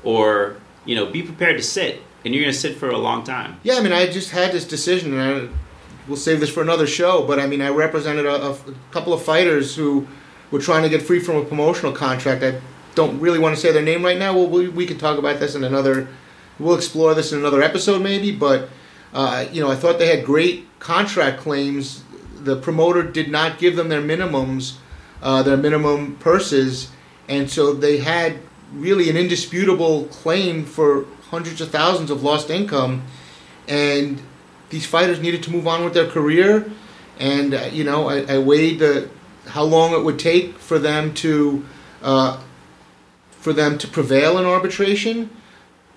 or you know, be prepared to sit, and you're going to sit for a long time. Yeah, I mean, I just had this decision, and I, we'll save this for another show. But I mean, I represented a, couple of fighters who were trying to get free from a promotional contract. I don't really want to say their name right now. Well, we, we can talk about this in another. We'll explore this in another episode, maybe. But uh, you know, I thought they had great contract claims the promoter did not give them their minimums, uh, their minimum purses, and so they had really an indisputable claim for hundreds of thousands of lost income, and these fighters needed to move on with their career, and uh, you know I, I, weighed the how long it would take for them to uh, for them to prevail in arbitration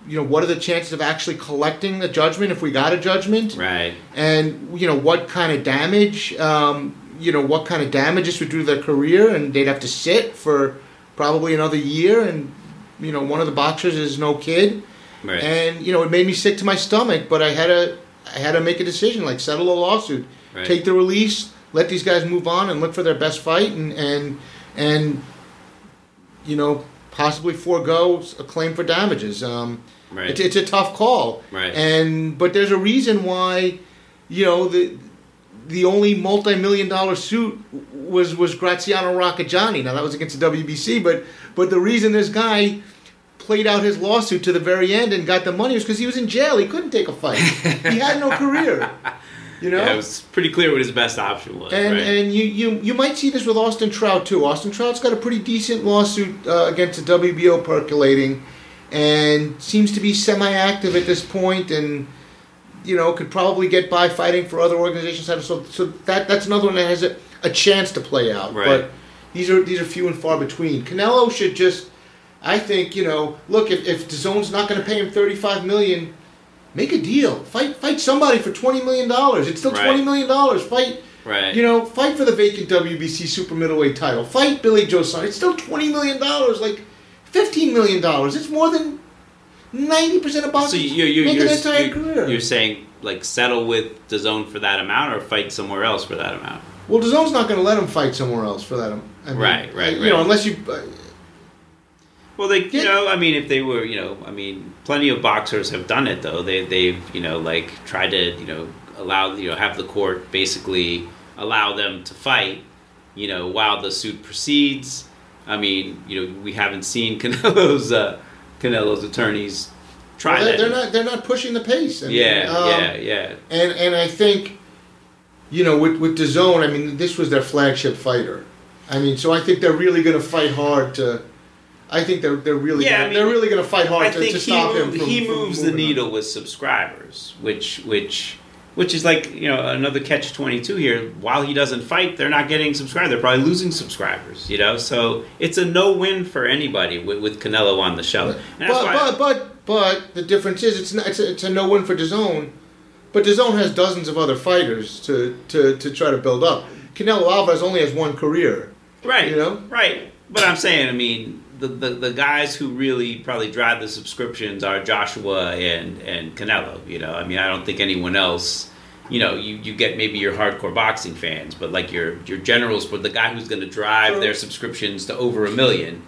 you know, what are the chances of actually collecting the judgment if we got a judgment? Right. And you know, what kind of damage? Um, you know, what kind of damages would do to their career, and they'd have to sit for probably another year. And you know, one of the boxers is no kid. Right. And you know, it made me sick to my stomach, but I had to, I had to make a decision, like settle a lawsuit, right. take the release, let these guys move on, and look for their best fight, and and and you know, possibly forego a claim for damages. Um, Right. It's, it's a tough call. Right. And but there's a reason why, you know, the the only multi-million dollar suit was was Graciano Rocchigiani. Now that was against the WBC, but but the reason this guy played out his lawsuit to the very end and got the money was because he was in jail. He couldn't take a fight. he had no career. You know, yeah, it was pretty clear what his best option was. And right? and you, you you might see this with Austin Trout too. Austin Trout's got a pretty decent lawsuit uh, against the WBO percolating and seems to be semi-active at this. And you know, could probably get by fighting for other organizations. So, so that that's another one that has a, a chance to play out. Right. But these are these are few and far between. Canelo should just, I think, you know, look if if DAZN's not going to pay him thirty five million, make a deal. Fight fight somebody for twenty million dollars. It's still Right. twenty million dollars. Fight. Right. You know, fight for the vacant WBC super middleweight title. Fight Billy Joe Saunders. It's still twenty million dollars, like fifteen million dollars. It's more than ninety percent of So boxers you, you, make you're, an entire career. you're saying like settle with DAZN for that amount, or fight somewhere else for that amount? well, DAZN's not going to let him fight somewhere else for that. I mean, Right, right, You right. know, unless you. Uh, Well, they, you know, I mean, if they were, you know, I mean, plenty of boxers have done it though. They, they've, you know, like tried to, you know, allow, you know, have the court basically allow them to fight, you know, while the suit proceeds. I mean, you know, we haven't seen Canelo's, uh, Canelo's attorneys try well, that. they're, not. They're not pushing the pace. I mean, yeah, um, yeah, yeah. And and I think, you know, with with DAZN, I mean, this was their flagship fighter. I mean, so I think they're really going to fight hard to. I think they're they're really Yeah, gonna, I mean, they're really going to fight hard I to, think to stop move- him. From, he moves the moving on. needle with subscribers, which which which is like you know another catch twenty two here. While he doesn't fight, they're not getting subscribers. They're probably losing subscribers. You know, so it's a no win for anybody with, with Canelo on the show. But, but but but the difference is it's not, it's a, it's a no win for DAZN, but DAZN has dozens of other fighters to, to, to try to build up. Canelo Alvarez only has one career. right, you know? right. But I'm saying, I mean, the, the the guys who really probably drive the subscriptions are Joshua and and Canelo. You know, I mean, I don't think anyone else. You know, you, you get maybe your hardcore boxing fans, but like your your generals, but the guy who's going to drive their subscriptions to over a million.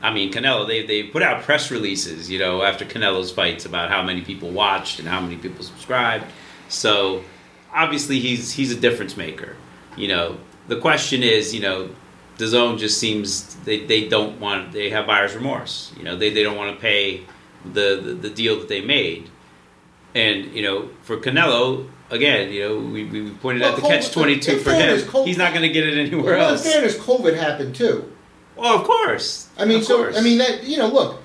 I mean, Canelo, they, they put out press releases, you know, after Canelo's fights about how many people watched and how many people subscribed. So obviously he's he's a difference maker. You know, the question is, you know, DAZN just seems they, they don't want they have buyer's remorse. You know, they, they don't want to pay the, the the deal that they made. And, you know, for Canelo, again, you know, we, we pointed Well, out the catch twenty two for him. Col- He's not going to get it anywhere well, else. in fairness, COVID happened too. Well, of course. I mean, Of so course. I mean that you know, look,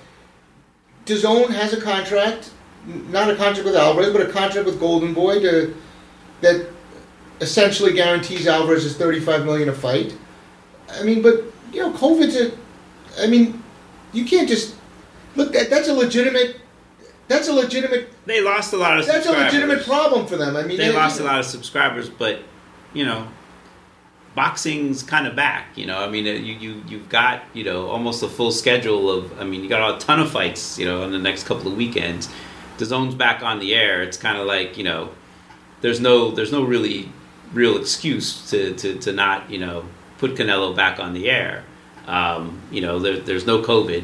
DAZN has a contract, not a contract with Alvarez, but a contract with Golden Boy to that essentially guarantees Alvarez is thirty five million a fight. I mean, but you know, COVID's a. I mean, you can't just look. That that's a legitimate. That's a legitimate. They lost a lot of That's a legitimate problem for them. I mean, They lost a lot of subscribers, but you know, boxing's kind of back. You know, I mean, uh, you you you've got you know almost a full schedule of. I mean, you got a ton of fights. You know, in the next couple of weekends, DAZN's back on the air. It's kind of like you know, there's no there's no really real excuse to to to not you know put Canelo back on the air. Um, you know, there, there's no COVID.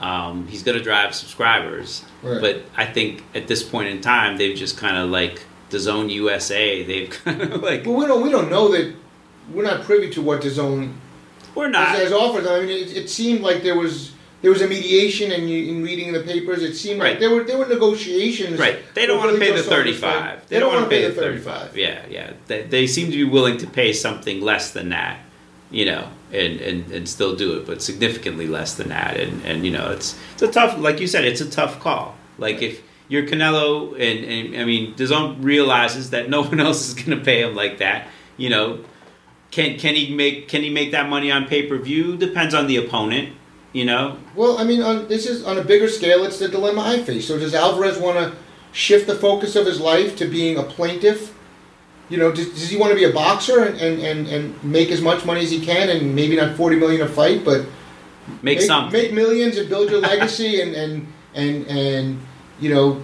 Um, he's going to drive subscribers, Right. but I think at this point in time, they've just kind of like DAZN USA. They've kind of like Well, we don't. We don't know that. We're not privy to what DAZN we're not. has, has offered. I mean, it, it seemed like there was there was a mediation, and you, in reading the papers, it seemed like Right. there were there were negotiations. Right, they don't want to pay the thirty-five. fight. They, don't want to pay the 35. thirty-five. Yeah, yeah. They, they seem to be willing to pay something less than that, you know, and, and, and still do it, but significantly less than that. And, and you know, it's it's a tough, like you said, it's a tough call. Like if you're Canelo, and, and I mean, DAZN realizes that no one else is going to pay him like that. You know, can can he make can he make that money on pay per view? Depends on the opponent. You know, Well, I mean, on, this is on a bigger scale. It's the dilemma I face. So, does Alvarez want to shift the focus of his life to being a plaintiff? You know, does, does he want to be a boxer and, and, and, and make as much money as he can, and maybe not forty million a fight, but make, something. make millions and build your legacy and, and and and you know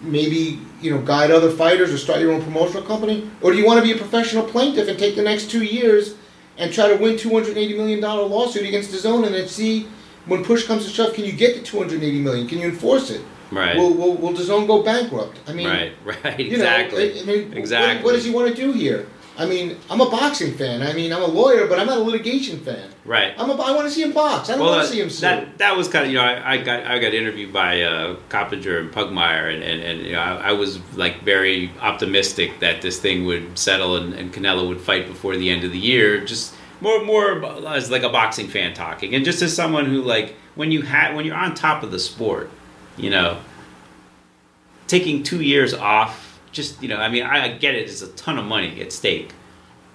maybe you know guide other fighters or start your own promotional company? Or do you want to be a professional plaintiff and take the next two years and try to win 280 million dollar lawsuit against DAZN and then see when push comes to shove can you get the 280 million? Can you enforce it right. will, will, will zone go bankrupt i mean right. Right. you know, Exactly. I, mean, what- Exactly. what does he want to do here i mean i'm a boxing fan i mean i'm a lawyer but i'm not a litigation fan right. I'm a, I want to see him box. I don't well, want uh, to see him sue. that that was kind of you know I, I got I got interviewed by uh, Coppinger and Pugmire and, and, and you know I, I was like very optimistic that this thing would settle and, and Canelo would fight before the end of the year. Just more more as like a boxing fan talking, and just as someone who like when you had when you're on top of the sport, you know, taking two years off just you know, I mean, I, get it. It's a ton of money at stake,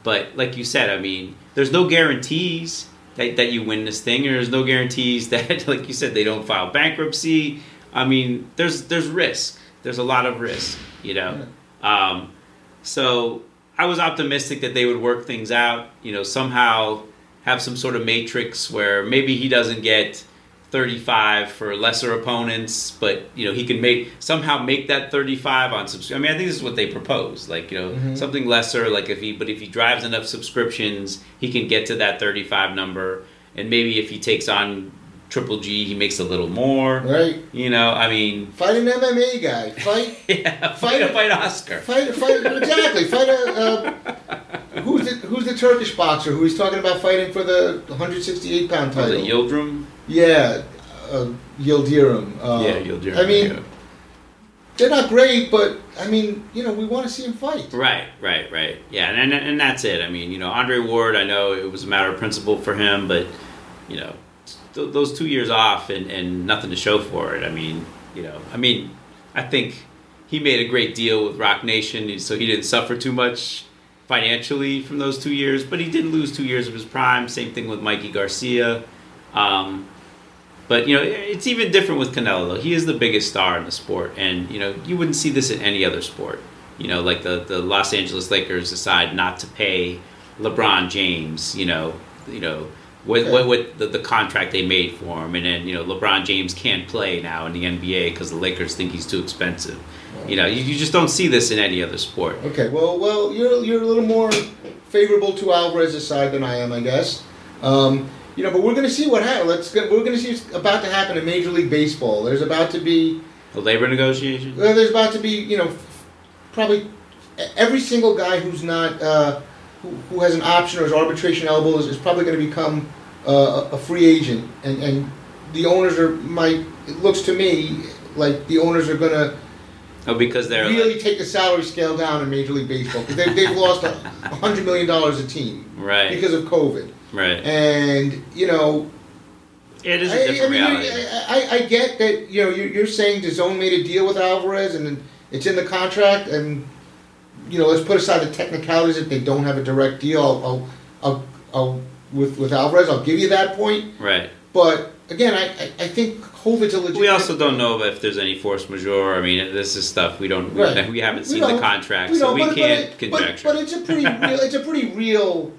but like you said, I mean, there's no guarantees that, that you win this thing, or there's no guarantees that, like you said, they don't file bankruptcy. I mean, there's there's risk. There's a lot of risk, you know. Um, so I was optimistic that they would work things out. You know, somehow have some sort of matrix where maybe he doesn't get 35 for lesser opponents, but you know he can make somehow make that 35 on subscription. I mean, I think this is what they propose, like you know Mm-hmm. something lesser. Like if he, but if he drives enough subscriptions, he can get to that 35 number, and maybe if he takes on Triple G, he makes a little more. Right. You know, I mean, Fight an MMA guy. Fight. yeah, fight a fight Oscar. Fight. Fight. Exactly. Fight a. Uh, who's the Who's the Turkish boxer who he's talking about fighting for the 168 pound title? it Yildirim? Yeah. Uh, Yildirim. Uh, yeah, Yildirim. I mean, yeah. they're not great, but I mean, you know, we want to see him fight. Right, right, right. Yeah, and, and and that's it. I mean, you know, Andre Ward. I know it was a matter of principle for him, but you know, th- those two years off and and nothing to show for it. I mean, you know, I mean, I think he made a great deal with Roc Nation, so he didn't suffer too much financially from those two years. But he didn't lose two years of his prime. Same thing with Mikey Garcia. Um, but you know, it's even different with Canelo. Though. He is the biggest star in the sport, and you know, you wouldn't see this in any other sport. You know, like the the Los Angeles Lakers decide not to pay LeBron James. You know, you know. What, what the, the contract they made for him, and then you know LeBron James can't play now in the NBA because the Lakers think he's too expensive. You know, you, you just don't see this in any other sport. Okay. Well, well, you're you're a little more favorable to Alvarez's side than I am, I guess. Um, you know, but we're going to see what happens. We're going to see what's about to happen in Major League Baseball. There's about to be The labor negotiation. Well, there's about to be, you know, probably every single guy who's not uh, who, who has an option or is arbitration eligible is, is probably going to become uh, a free agent, and and the owners are might. It looks to me like the owners are going to Oh, because they're really like, take the salary scale down in Major League Baseball because they've, they've lost a hundred million dollars a team right, because of COVID, right. and you know It is a I, I different mean, reality. I, I, I get that you know you're, you're saying DAZN made a deal with Alvarez and it's in the contract, and you know let's put aside the technicalities that they don't have a direct deal. I'll, I'll, I'll, I'll with with Alvarez, I'll give you that point. right. But again, I, I, I think COVID's a legitimate. We also don't know if there's any force majeure. I mean, this is stuff we don't. Right. We haven't We seen the contract, We so we but- but can't it- but- conjecture. But, it's a pretty real. It's a pretty real.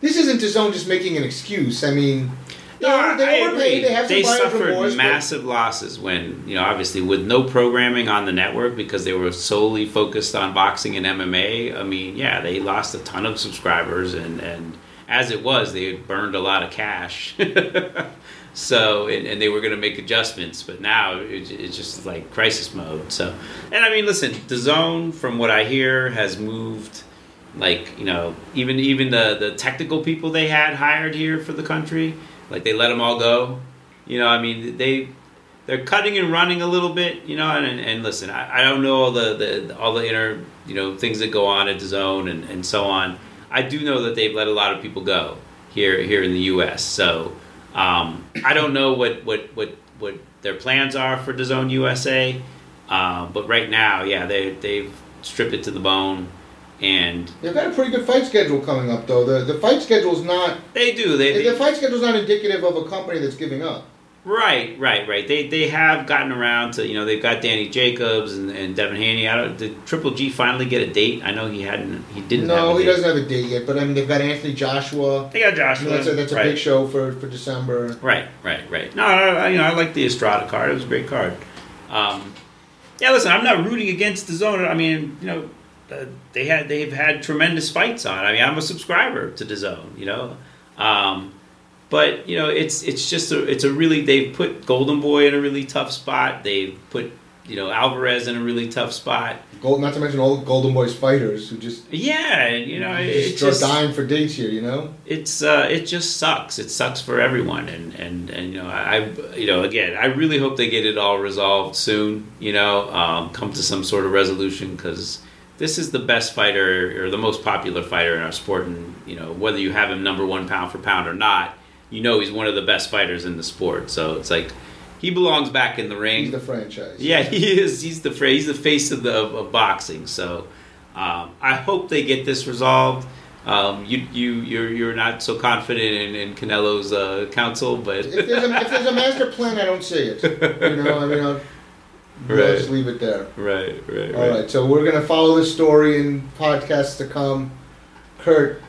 This isn't DAZN just making an excuse. I mean, they, No, they overpaid. agree. They have They suffered remorse, but- massive losses when, you know, obviously with no programming on the network because they were solely focused on boxing and MMA. I mean, yeah, they lost a ton of subscribers, and, and as it was, they had burned a lot of cash. so, and, and they were going to make adjustments, but now it, it's just like crisis mode. So, and I mean, listen, DAZN, from what I hear, has moved like you know even even the the technical people they had hired here for the country like they let them all go. You know i mean they they're cutting and running a little bit you know and, and, listen I, I don't know all the, the all the inner you know things that go on at DAZN and, and so on. I do know that they've let a lot of people go here here in the us so um, i don't know what what what what their plans are for zone usa um, but right now yeah they they've stripped it to the bone and They've got a pretty good fight schedule coming up, though. The the fight schedule's not They do. They, the fight schedule's not indicative of a company that's giving up. right, right, right. They they have gotten around to you know they've got Danny Jacobs and, and Devin Haney. I don't did Triple G finally get a date? I know he hadn't. He didn't. have No, he date. doesn't have a date yet. But I mean, they've got Anthony Joshua. They got I mean, Joshua. that's a, that's a right. big show for, for December. Right, right, right. No, I, you know I like the Estrada card. It was a great card. Um, yeah, listen, I'm not rooting against DAZN. I mean, you know, they had they've had tremendous fights on. I mean, I'm a subscriber to DAZN. You know, um, but you know, it's it's just a it's a really they've put Golden Boy in a really tough spot. They've put you know Alvarez in a really tough spot. Gold, not to mention all Golden Boys fighters who just Yeah, you know, it, just, just dying for dates here. You know. it's uh, it just sucks. It sucks for everyone, and and and you know, I you know, again, I really hope they get it all resolved soon. You know, um, come to some sort of resolution because this is the best fighter or the most popular fighter in our sport, and you know, whether you have him number one pound for pound or not, you know, he's one of the best fighters in the sport. So it's like. he belongs back in the ring. He's the franchise. Yeah, he is. He's the he's the face of the of, of boxing. So um, I hope they get this resolved. Um, you you you're you're not so confident in, in Canelo's uh, counsel, but if there's, a, if there's a master plan, I don't see it. You know, I mean, I'll, Right. just leave it there. right, right, All right, so we're gonna follow this story in podcasts to come. Kurt,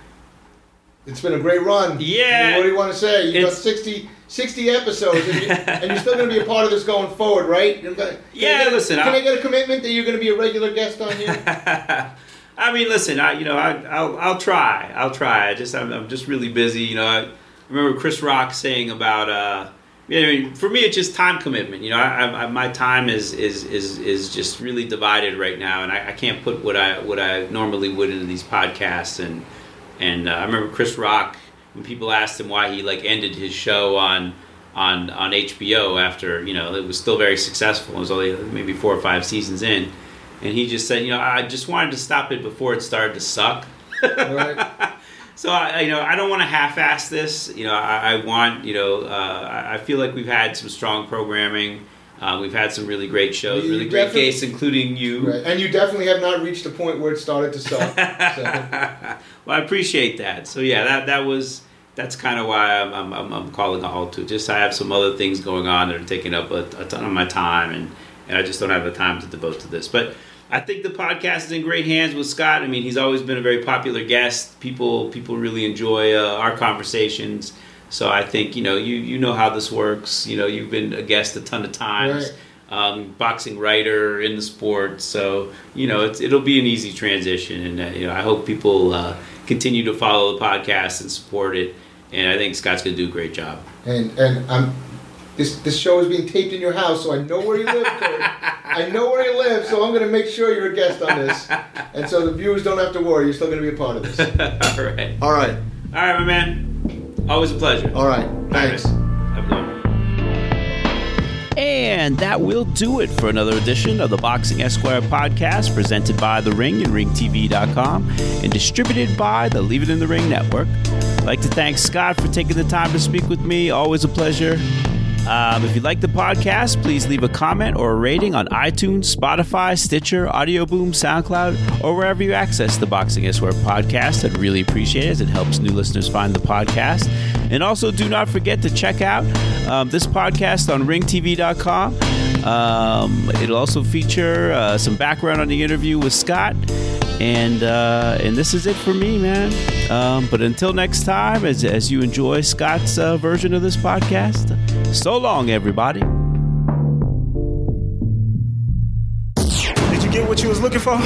it's been a great run. Yeah. What do you want to say? You got It's- 60, 60 episodes, and, you, and you're still gonna be a part of this going forward, right? You're gonna- can Yeah, I get a- listen, Can I- I get a commitment that you're gonna be a regular guest on here? I mean, listen, I you know I I'll, I'll try, I'll try. I just I'm, I'm just really busy. You know, I remember Chris Rock saying about uh, I mean, for me it's just time commitment. You know, I, I, my time is is is is just really divided right now, and I, I can't put what I what I normally would into these podcasts. And and uh, I remember Chris Rock when people asked him why he like ended his show on. On, on HBO after you know it was still very successful. It was only maybe four or five seasons in, and he just said, you know, I just wanted to stop it before it started to suck. Right. So I, you know, I don't want to half-ass this. You know, I, I want, you know, uh, I feel like we've had some strong programming. Uh, we've had some really great shows, You really great guests, including you. Right. And you definitely have not reached the point where it started to suck. So, well, I appreciate that. So yeah, that that was that's kind of why I'm, I'm, I'm, I'm calling a halt to. Just I have some other things going on that are taking up a, a ton of my time, and and I just don't have the time to devote to this. But I think the podcast is in great hands with Scott. I mean, he's always been a very popular guest. People people really enjoy uh, our conversations. So I think you know you you know how this works. You know you've been a guest a ton of times. Right. Um, boxing writer in the sport, so you know it's, it'll be an easy transition, and uh, you know I hope people uh, continue to follow the podcast and support it. And I think Scott's going to do a great job. and and I'm this this show is being taped in your house, so I know where you live. Kurt. I know where you live, so I'm going to make sure you're a guest on this, and so the viewers don't have to worry. You're still going to be a part of this. All right, All right. all right, my man. Always a pleasure. All right. Thanks. Have a good one. And that will do it for another edition of the Boxing Esquire podcast, presented by The Ring and RingTV.com and distributed by the Leave It in the Ring network. I'd like to thank Scott for taking the time to speak with me. Always a pleasure. Um, if you like the podcast, please leave a comment or a rating on iTunes, Spotify, Stitcher, Audio Boom, SoundCloud, or wherever you access the Boxing Esquire podcast. I'd really appreciate it it helps new listeners find the podcast. And also, do not forget to check out um, this podcast on ringtv.com. Um, it'll also feature uh, some background on the interview with Scott. And uh, and this is it for me, man. Um, but until next time, as, as you enjoy Scott's uh, version of this podcast, so long, everybody. Did you get what you was looking for?